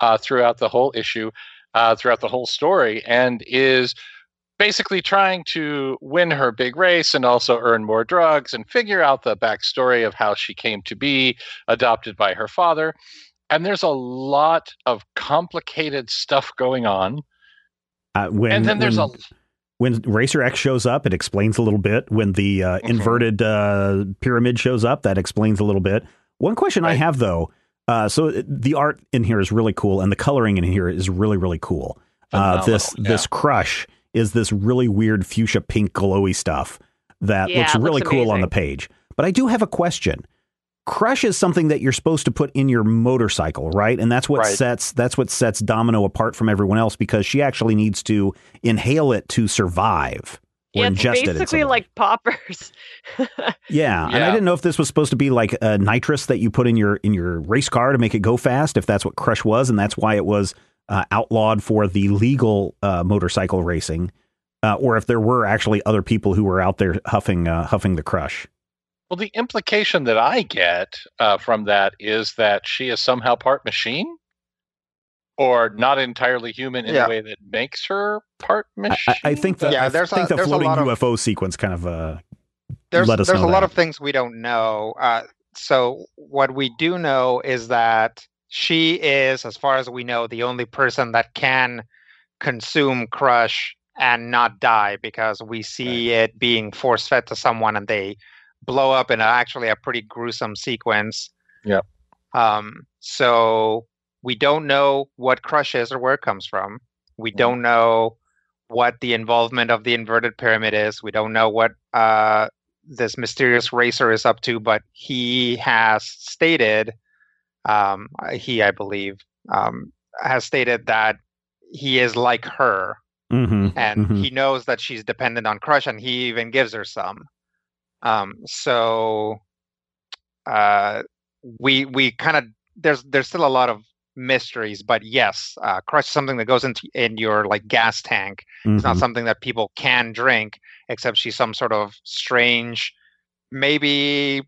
uh, throughout the whole issue uh, throughout the whole story and is basically trying to win her big race and also earn more drugs and figure out the backstory of how she came to be adopted by her father. And there's a lot of complicated stuff going on. Uh, when and then there's when, a when Racer X shows up, it explains a little bit. When the uh, Mhm. inverted uh, pyramid shows up, that explains a little bit. One question I have though, uh, so the art in here is really cool, and the coloring in here is really really cool. Uh, this Phenomenal, this crush is this really weird fuchsia pink glowy stuff that Yeah, looks it looks really cool on the page. But I do have a question. Crush is something that you're supposed to put in your motorcycle, right? And that's what Right. sets that's what sets Domino apart from everyone else because she actually needs to inhale it to survive. Or yeah, it's ingest it in basically like poppers. Yeah, and I didn't know if this was supposed to be like a nitrous that you put in your in your race car to make it go fast. If that's what Crush was, and that's why it was uh, outlawed for the legal uh, motorcycle racing, uh, or if there were actually other people who were out there huffing uh, huffing the Crush. well, the implication that I get uh, from that is that she is somehow part machine or not entirely human in Yeah. a way that makes her part machine. I- I think that Yeah, I there's a- the there's a floating lot of- UFO sequence kind of uh, there's let us there's know a lot of things we don't know. Uh, so what we do know is that she is, as far as we know, the only person that can consume crush and not die because we see it being force fed to someone and they blow up in a, actually a pretty gruesome sequence. Yep. Um, so we don't know what crush is or where it comes from. We don't know what the involvement of the inverted pyramid is. We don't know what uh, this mysterious racer is up to, but he has stated, um, he, I believe, um, has stated that he is like her mhm, and mhm. he knows that she's dependent on crush and he even gives her some Um, so uh, we we kind of there's there's still a lot of mysteries, but yes, uh, crush is something that goes into in your like gas tank. It's not Mhm. something that people can drink, except she's some sort of strange, maybe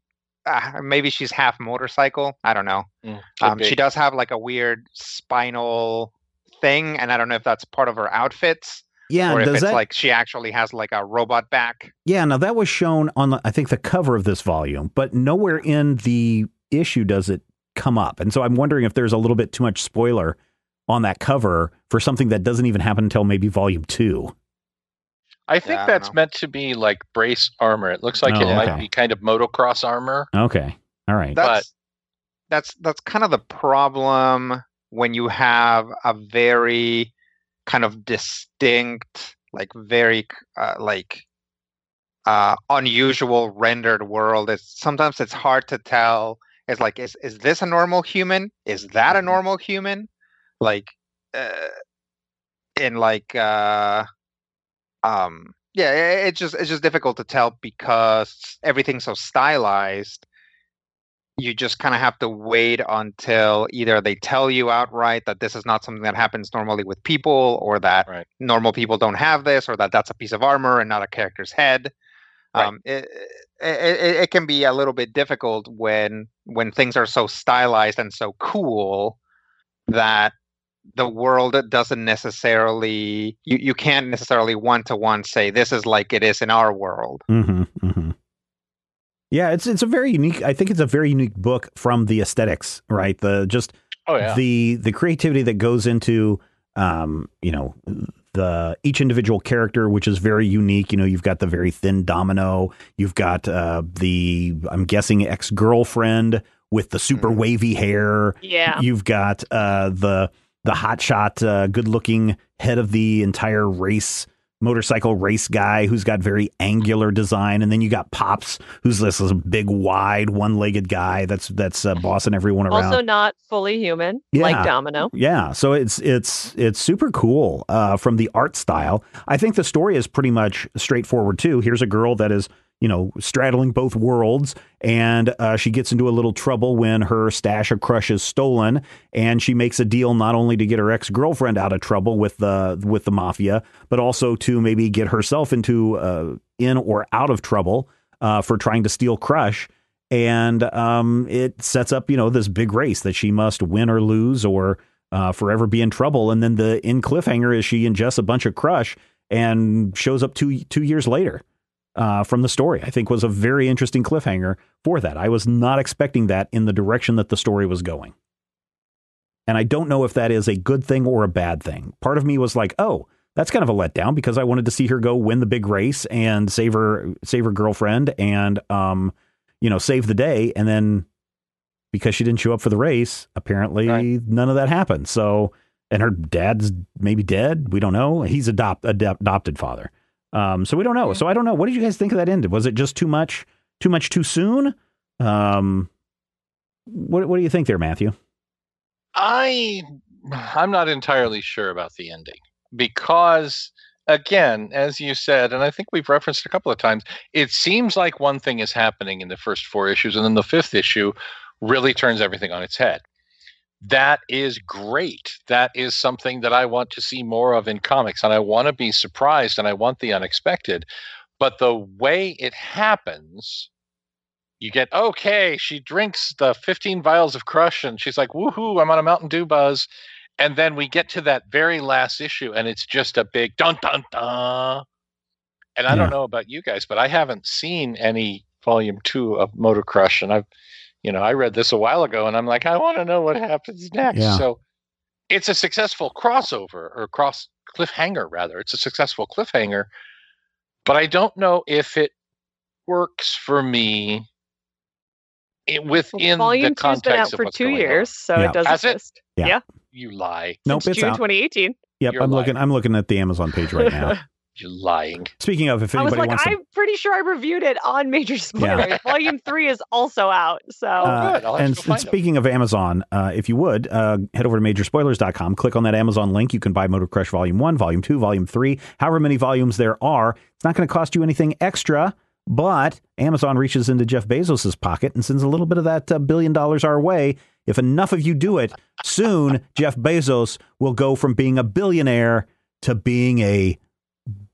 uh, maybe she's half motorcycle. I don't know. Mm, Um, she does have like a weird spinal thing, and I don't know if that's part of her outfits Yeah, or if does it's that? like she actually has like a robot back. yeah, now that was shown on the, I think the cover of this volume, but nowhere in the issue does it come up. And so I'm wondering if there's a little bit too much spoiler on that cover for something that doesn't even happen until maybe volume two. I think Yeah, I that's know. meant to be like brace armor. It looks like Oh, it might be kind of motocross armor. Okay, all right. That's that's that's kind of the problem when you have a very kind of distinct, like very uh, like uh, unusual rendered world. It's sometimes it's hard to tell. It's like is is this a normal human? Is that a Mhm. normal human? Like uh, in like uh, um yeah, it's just it's just difficult to tell because everything's so stylized you just kind of have to wait until either they tell you outright that this is not something that happens normally with people or that Right. normal people don't have this or that that's a piece of armor and not a character's head Right. um, it, it, it, it can be a little bit difficult when when things are so stylized and so cool that the world doesn't necessarily you, you can't necessarily one to one say this is like it is in our world hmm hmm Yeah, it's it's a very unique. I think it's a very unique book from the aesthetics, right? The just Oh yeah. the the creativity that goes into um you know the each individual character which is very unique you know you've got the very thin domino you've got uh the i'm guessing ex-girlfriend with the super Mhm. wavy hair Yeah. you've got uh the the hotshot uh good looking head of the entire race motorcycle race guy who's got very angular design and then you got pops who's this, this big wide one-legged guy that's that's uh, bossing everyone around Also not fully human, Yeah. like Domino. yeah, so it's it's it's super cool uh, from the art style. I think the story is pretty much straightforward too. Here's a girl that is you know straddling both worlds, and uh, she gets into a little trouble when her stash of crush is stolen, and she makes a deal not only to get her ex girlfriend out of trouble with the with the mafia, but also to maybe get herself into uh, in or out of trouble uh, for trying to steal crush and um, it sets up you know this big race that she must win or lose or uh, forever be in trouble. And then the in cliffhanger is she ingests a bunch of crush and shows up two two years later uh, from the story. I think was a very interesting cliffhanger for that. I was not expecting that in the direction that the story was going. And I don't know if that is a good thing or a bad thing. Part of me was like, oh, that's kind of a letdown because I wanted to see her go win the big race and save her save her girlfriend and um, you know, save the day. And then because she didn't show up for the race, apparently Right. none of that happened. So and her dad's maybe dead. We don't know. He's adopt, adopt adopted father. Um, so we don't know. So I don't know. What did you guys think of that end? Was it just too much, too much too soon? Um, what what do you think there, Matthew? I I'm not entirely sure about the ending because again, as you said, and I think we've referenced a couple of times, it seems like one thing is happening in the first four issues, and then the fifth issue really turns everything on its head. That is great. That is something that I want to see more of in comics, and I want to be surprised and I want the unexpected. But the way it happens, you get okay, she drinks the 15 vials of crush and she's like, woohoo, I'm on a Mountain Dew buzz. And then we get to that very last issue and it's just a big dun dun dun. And I Yeah. don't know about you guys, but I haven't seen any volume two of Motor Crush. And I've, you know, I read this a while ago and I'm like, I want to know what happens next. Yeah. So it's a successful crossover or cross cliffhanger, rather. It's a successful cliffhanger. But I don't know if it works for me it, Well, within Volume the two's been out of for what's two going on. years, so Yeah. it does Has it? exist. Yeah. Yeah. You lie. Nope, Since it's June out. 2018. Yep, You're I'm looking. I'm looking at the Amazon page right now. You're lying. Speaking of, if I was anybody like, wants to I'm pretty sure I reviewed it on Major Spoilers. Volume three is also out. So Uh, good. And, and find 'em. speaking of Amazon, uh, if you would, uh, head over to majorspoilers.com, click on that Amazon link. You can buy Motor Crush Volume 1, Volume 2, Volume 3, however many volumes there are. It's not going to cost you anything extra But Amazon reaches into Jeff Bezos's pocket and sends a little bit of that uh, billion dollars our way. If enough of you do it, soon Jeff Bezos will go from being a billionaire to being a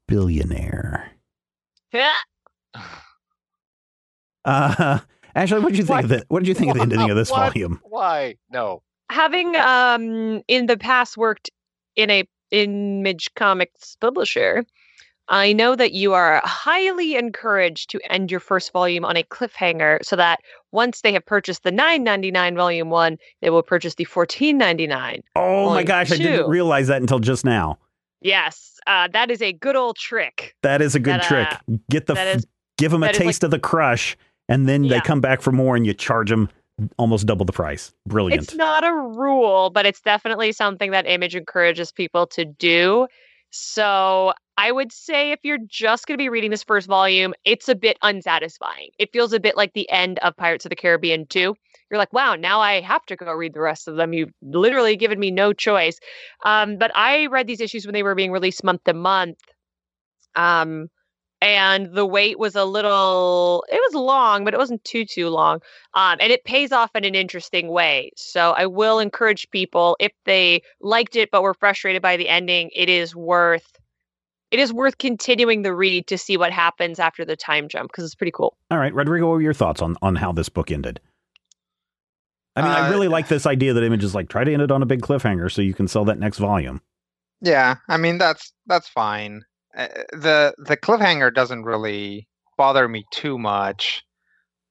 billionaire. Uh, Ashley, what did you think What? of the, What did you think of the ending of this What? volume? Why? No. Having um in the past worked in a image comics publisher, I know that you are highly encouraged to end your first volume on a cliffhanger so that once they have purchased the 9.99 volume 1, they will purchase the 14.99. Oh my Volume gosh, I didn't realize that until just now. Yes, uh, that is a good old trick. That is a good That, trick. uh, Get the is- give them a is like- taste of the crush, and then they come back for more, and you charge them almost double the price. Brilliant. It's not a rule, but it's definitely something that Image encourages people to do. So I would say if you're just going to be reading this first volume, it's a bit unsatisfying. It feels a bit like the end of Pirates of the Caribbean 2. You're like, wow, now I have to go read the rest of them. You've literally given me no choice. Um, but I read these issues when they were being released month to month. Um, and the wait was a little, it was long, but it wasn't too, too long um, and it pays off in an interesting way. So I will encourage people if they liked it but were frustrated by the ending, it is worth it is worth continuing the read to see what happens after the time jump because it's pretty cool. All right, Rodrigo, what were your thoughts on on how this book ended? I mean, I Uh, really like this idea that Image is like try to end it on a big cliffhanger so you can sell that next volume. Yeah, I mean that's that's fine. Uh, the the cliffhanger doesn't really bother me too much,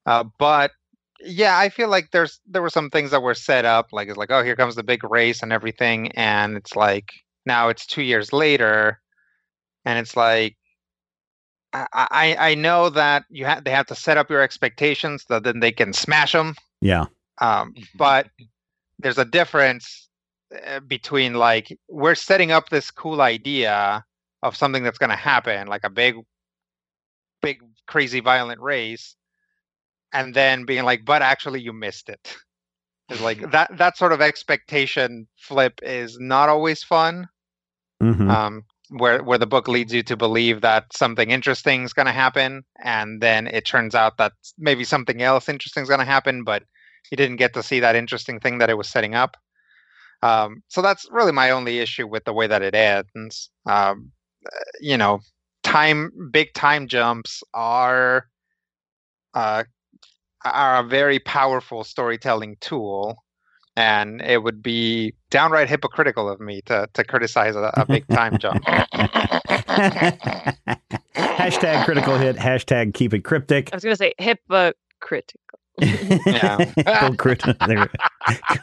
uh, but yeah, I feel like there's there were some things that were set up, like it's like oh here comes the big race and everything, and it's like now it's two years later, and it's like I I, I know that you have they have to set up your expectations so then they can smash them, Yeah, um, but there's a difference uh, between like we're setting up this cool idea of something that's going to happen like a big big crazy violent race and then being like but actually you missed it. It's like that that sort of expectation flip is not always fun hmm um, where where the book leads you to believe that something interesting is going to happen, and then it turns out that maybe something else interesting is going to happen, but you didn't get to see that interesting thing that it was setting up. Um, so that's really my only issue with the way that it ends. Um, uh, you know, time big time jumps are uh, are a very powerful storytelling tool. And it would be downright hypocritical of me to, to criticize a, a big time jump. hashtag critical hit. Hashtag keep it cryptic. I was going to say hypocritical. Yeah. Go crit- there.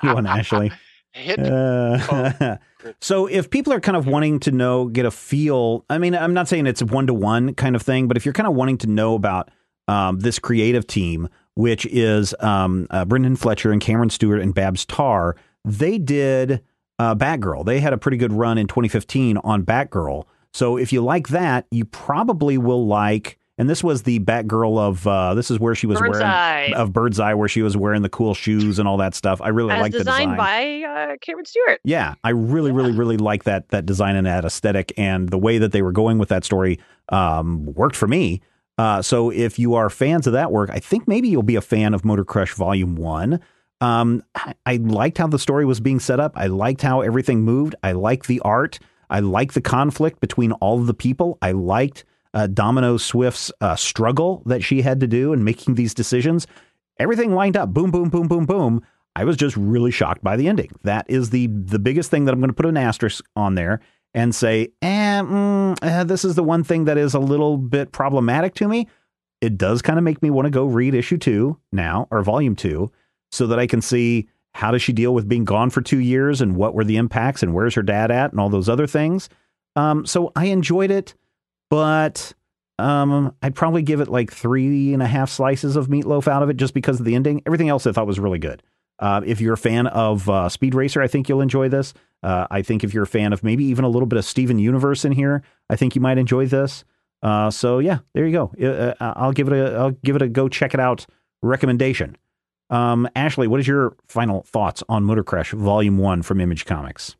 Good one, Ashley. Uh, so if people are kind of wanting to know, get a feel, I mean, I'm not saying it's one to one kind of thing, but if you're kind of wanting to know about um, this creative team, which is um, uh, Brendan Fletcher and Cameron Stewart and Babs Tarr, they did uh, Batgirl. They had a pretty good run in 2015 on Batgirl. So if you like that, you probably will like. And this was the Batgirl of. Uh, this is where she was Bird's wearing Eye. of Burnside, where she was wearing the cool shoes and all that stuff. I really like the design. by uh, Cameron Stewart. Yeah, I really, really, really like that that design and that aesthetic, and the way that they were going with that story um, worked for me. Uh, so if you are fans of that work, I think maybe you'll be a fan of Motor Crush Volume One. Um, I, I liked how the story was being set up. I liked how everything moved. I liked the art. I liked the conflict between all of the people. I liked uh, Domino Swift's uh, struggle that she had to do in making these decisions. Everything lined up. Boom, boom, boom, boom, boom. I was just really shocked by the ending. That is the the biggest thing that I'm going to put an asterisk on there and say, eh, mm, eh, this is the one thing that is a little bit problematic to me. It does kind of make me want to go read issue two now or volume two so that I can see how does she deal with being gone for two years and what were the impacts and where's her dad at and all those other things. Um, so I enjoyed it, but um, I'd probably give it like three and a half slices of meatloaf out of it just because of the ending. Everything else I thought was really good. Uh, if you're a fan of uh, Speed Racer, I think you'll enjoy this. Uh, I think if you're a fan of maybe even a little bit of Steven Universe in here, I think you might enjoy this. Uh, so yeah, there you go. I'll give it a I'll give it a go check it out recommendation. Um, Ashley, what is your final thoughts on Motor Crush Volume One from Image Comics?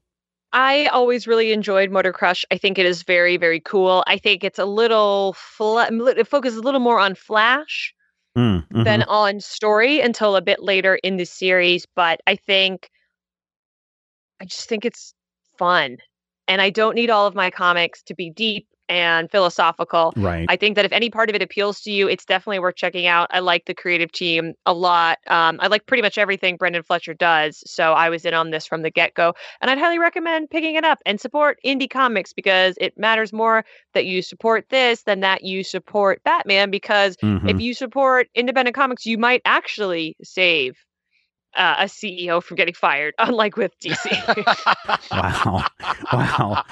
I always really enjoyed Motor Crush. I think it is very, very cool. I think it's a little, fla- it focuses a little more on Flash Mm, mhm. than on story until a bit later in the series. But I think, I just think it's fun. And I don't need all of my comics to be deep and philosophical. right. I think that if any part of it appeals to you, it's definitely worth checking out. I like the creative team a lot. Um, I like pretty much everything Brendan Fletcher does. So I was in on this from the get go. And I'd highly recommend picking it up and support indie comics because it matters more that you support this than that you support Batman. Because Mhm. if you support independent comics, you might actually save uh, a CEO from getting fired, unlike with DC. Wow. Wow.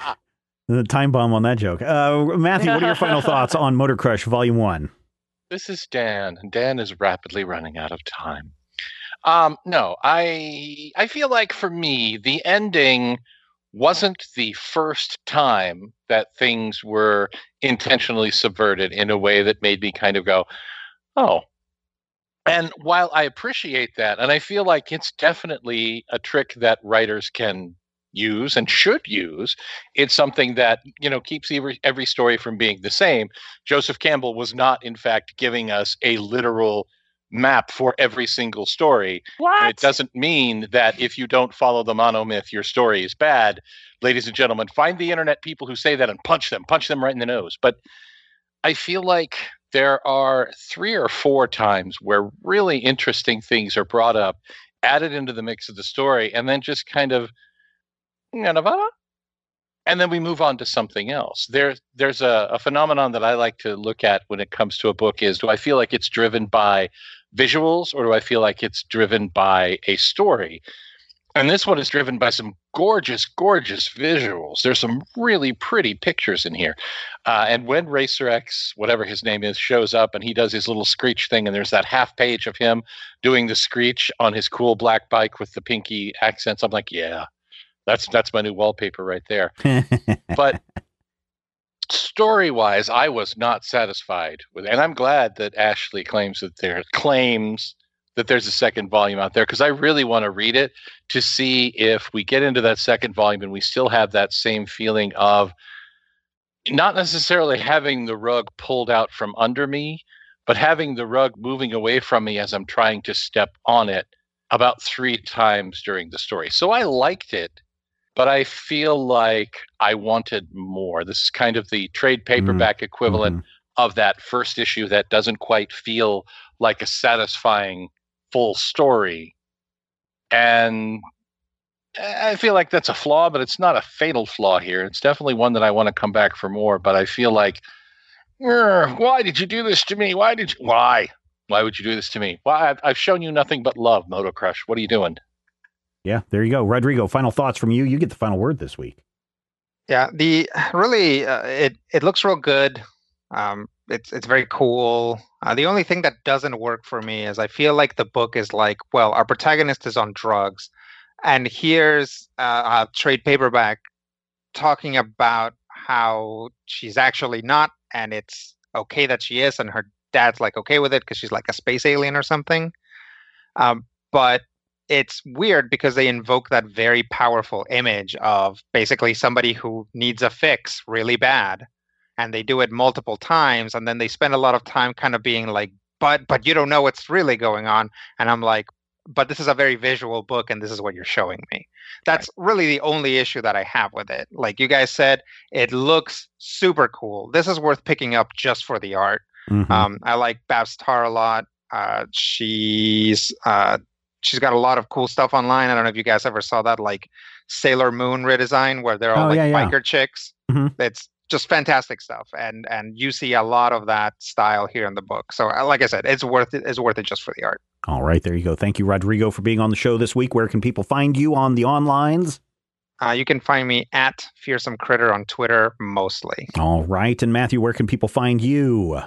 The time bomb on that joke. Uh, Matthew, what are your final thoughts on Motor Crush Volume 1? This is Dan, and Dan is rapidly running out of time. Um, no, I I feel like for me, the ending wasn't the first time that things were intentionally subverted in a way that made me kind of go, oh. And while I appreciate that, and I feel like it's definitely a trick that writers can use and should use, it's something that you know keeps every every story from being the same. Joseph Campbell was not, in fact, giving us a literal map for every single story. what? It doesn't mean that if you don't follow the monomyth, your story is bad. Ladies and gentlemen, find the internet people who say that and punch them, punch them right in the nose. But I feel like there are three or four times where really interesting things are brought up, added into the mix of the story, and then just kind of, Nevada? and then we move on to something else. There, there's a, a phenomenon that I like to look at when it comes to a book is do I feel like it's driven by visuals or do I feel like it's driven by a story? And this one is driven by some gorgeous, gorgeous visuals. There's some really pretty pictures in here. Uh, and when Racer X, whatever his name is, shows up and he does his little screech thing, and there's that half page of him doing the screech on his cool black bike with the pinky accents, I'm like, yeah, that's that's my new wallpaper right there. But story wise i was not satisfied with and i'm glad that ashley claims that there claims that there's a second volume out there because i really want to read it to see if we get into that second volume and we still have that same feeling of not necessarily having the rug pulled out from under me but having the rug moving away from me as i'm trying to step on it about three times during the story. So i liked it but I feel like I wanted more. This is kind of the trade paperback equivalent Mhm. of that first issue that doesn't quite feel like a satisfying full story. And I feel like that's a flaw, but it's not a fatal flaw here. It's definitely one that I want to come back for more, but I feel like, why did you do this to me? Why did you? Why? Why would you do this to me? Why? I've, I've shown you nothing but love, Moto Crush. What are you doing? Yeah, there you go. Rodrigo, final thoughts from you. You get the final word this week. Yeah, the really uh, it it looks real good. Um, it's it's very cool. Uh, the only thing that doesn't work for me is I feel like the book is like, well, our protagonist is on drugs, and here's uh, a trade paperback talking about how she's actually not, and it's okay that she is, and her dad's like okay with it because she's like a space alien or something. Um, but it's weird because they invoke that very powerful image of basically somebody who needs a fix really bad and they do it multiple times and then they spend a lot of time kind of being like but but you don't know what's really going on and i'm like but this is a very visual book and this is what you're showing me. That's really the only issue that i have with it. Like you guys said it looks super cool. This is worth picking up just for the art. Mhm. um, I like Babs Tarr a lot. Uh, she's uh, she's got a lot of cool stuff online. I don't know if you guys ever saw that, like Sailor Moon redesign, where they're all Oh, like yeah, yeah. biker chicks. Mhm. It's just fantastic stuff, and and you see a lot of that style here in the book. So, uh, like I said, it's worth it. It's worth it just for the art. All right, there you go. Thank you, Rodrigo, for being on the show this week. Where can people find you on the onlines? Uh, you can find me at Fearsome Critter on Twitter mostly. All right, and Matthew, where can people find you?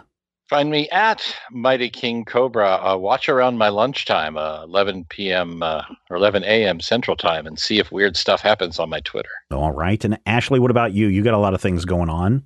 Find me at Mighty King Cobra. Uh, watch around my lunchtime, uh, 11 p.m. Uh, or 11 a.m. Central Time, and see if weird stuff happens on my Twitter. All right, and Ashley, what about you? You got a lot of things going on.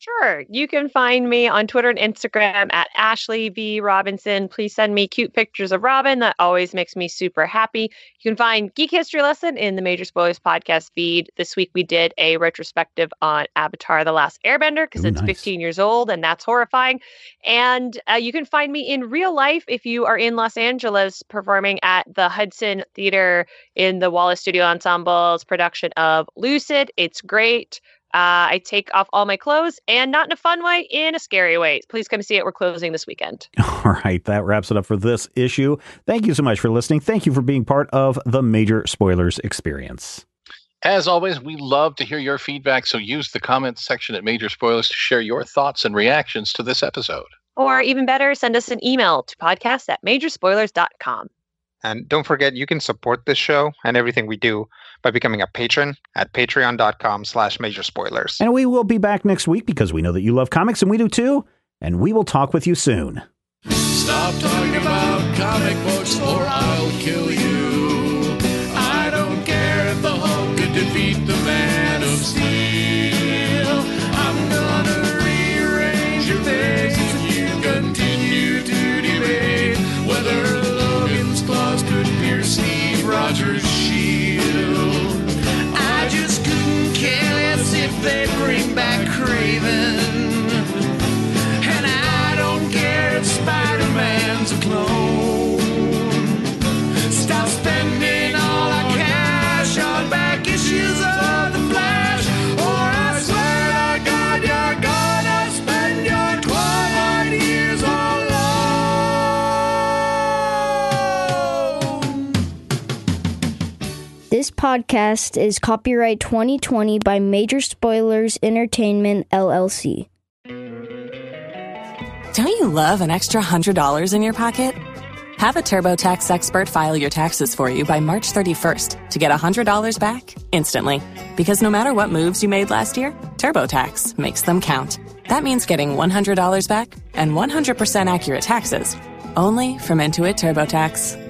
Sure. You can find me on Twitter and Instagram at Ashley V. Robinson. Please send me cute pictures of Robin. That always makes me super happy. You can find Geek History Lesson in the Major Spoilers podcast feed. This week we did a retrospective on Avatar The Last Airbender because it's nice. 15 years old and that's horrifying. And uh, you can find me in real life if you are in Los Angeles performing at the Hudson Theater in the Wallace Studio Ensemble's production of Lucid. It's great. Uh, I take off all my clothes and not in a fun way, in a scary way. Please come see it. We're closing this weekend. All right, that wraps it up for this issue. Thank you so much for listening. Thank you for being part of the Major Spoilers experience. As always, we love to hear your feedback, so use the comments section at Major Spoilers to share your thoughts and reactions to this episode. Or even better, send us an email to podcast at majorspoilers.com. And don't forget, you can support this show and everything we do by becoming a patron at patreon.com slash major spoilers. And we will be back next week because we know that you love comics and we do too. And we will talk with you soon. Stop talking about comic books or I'll kill you. I don't care if the Hulk could defeat the Man of Steel. They bring back Kraven. And I don't care if Spider-Man's a clone. This podcast is copyright 2020 by Major Spoilers Entertainment, LLC. Don't you love an extra $100 in your pocket? Have a TurboTax expert file your taxes for you by March 31st to get $100 back instantly. Because no matter what moves you made last year, TurboTax makes them count. That means getting $100 back and 100% accurate taxes only from Intuit TurboTax.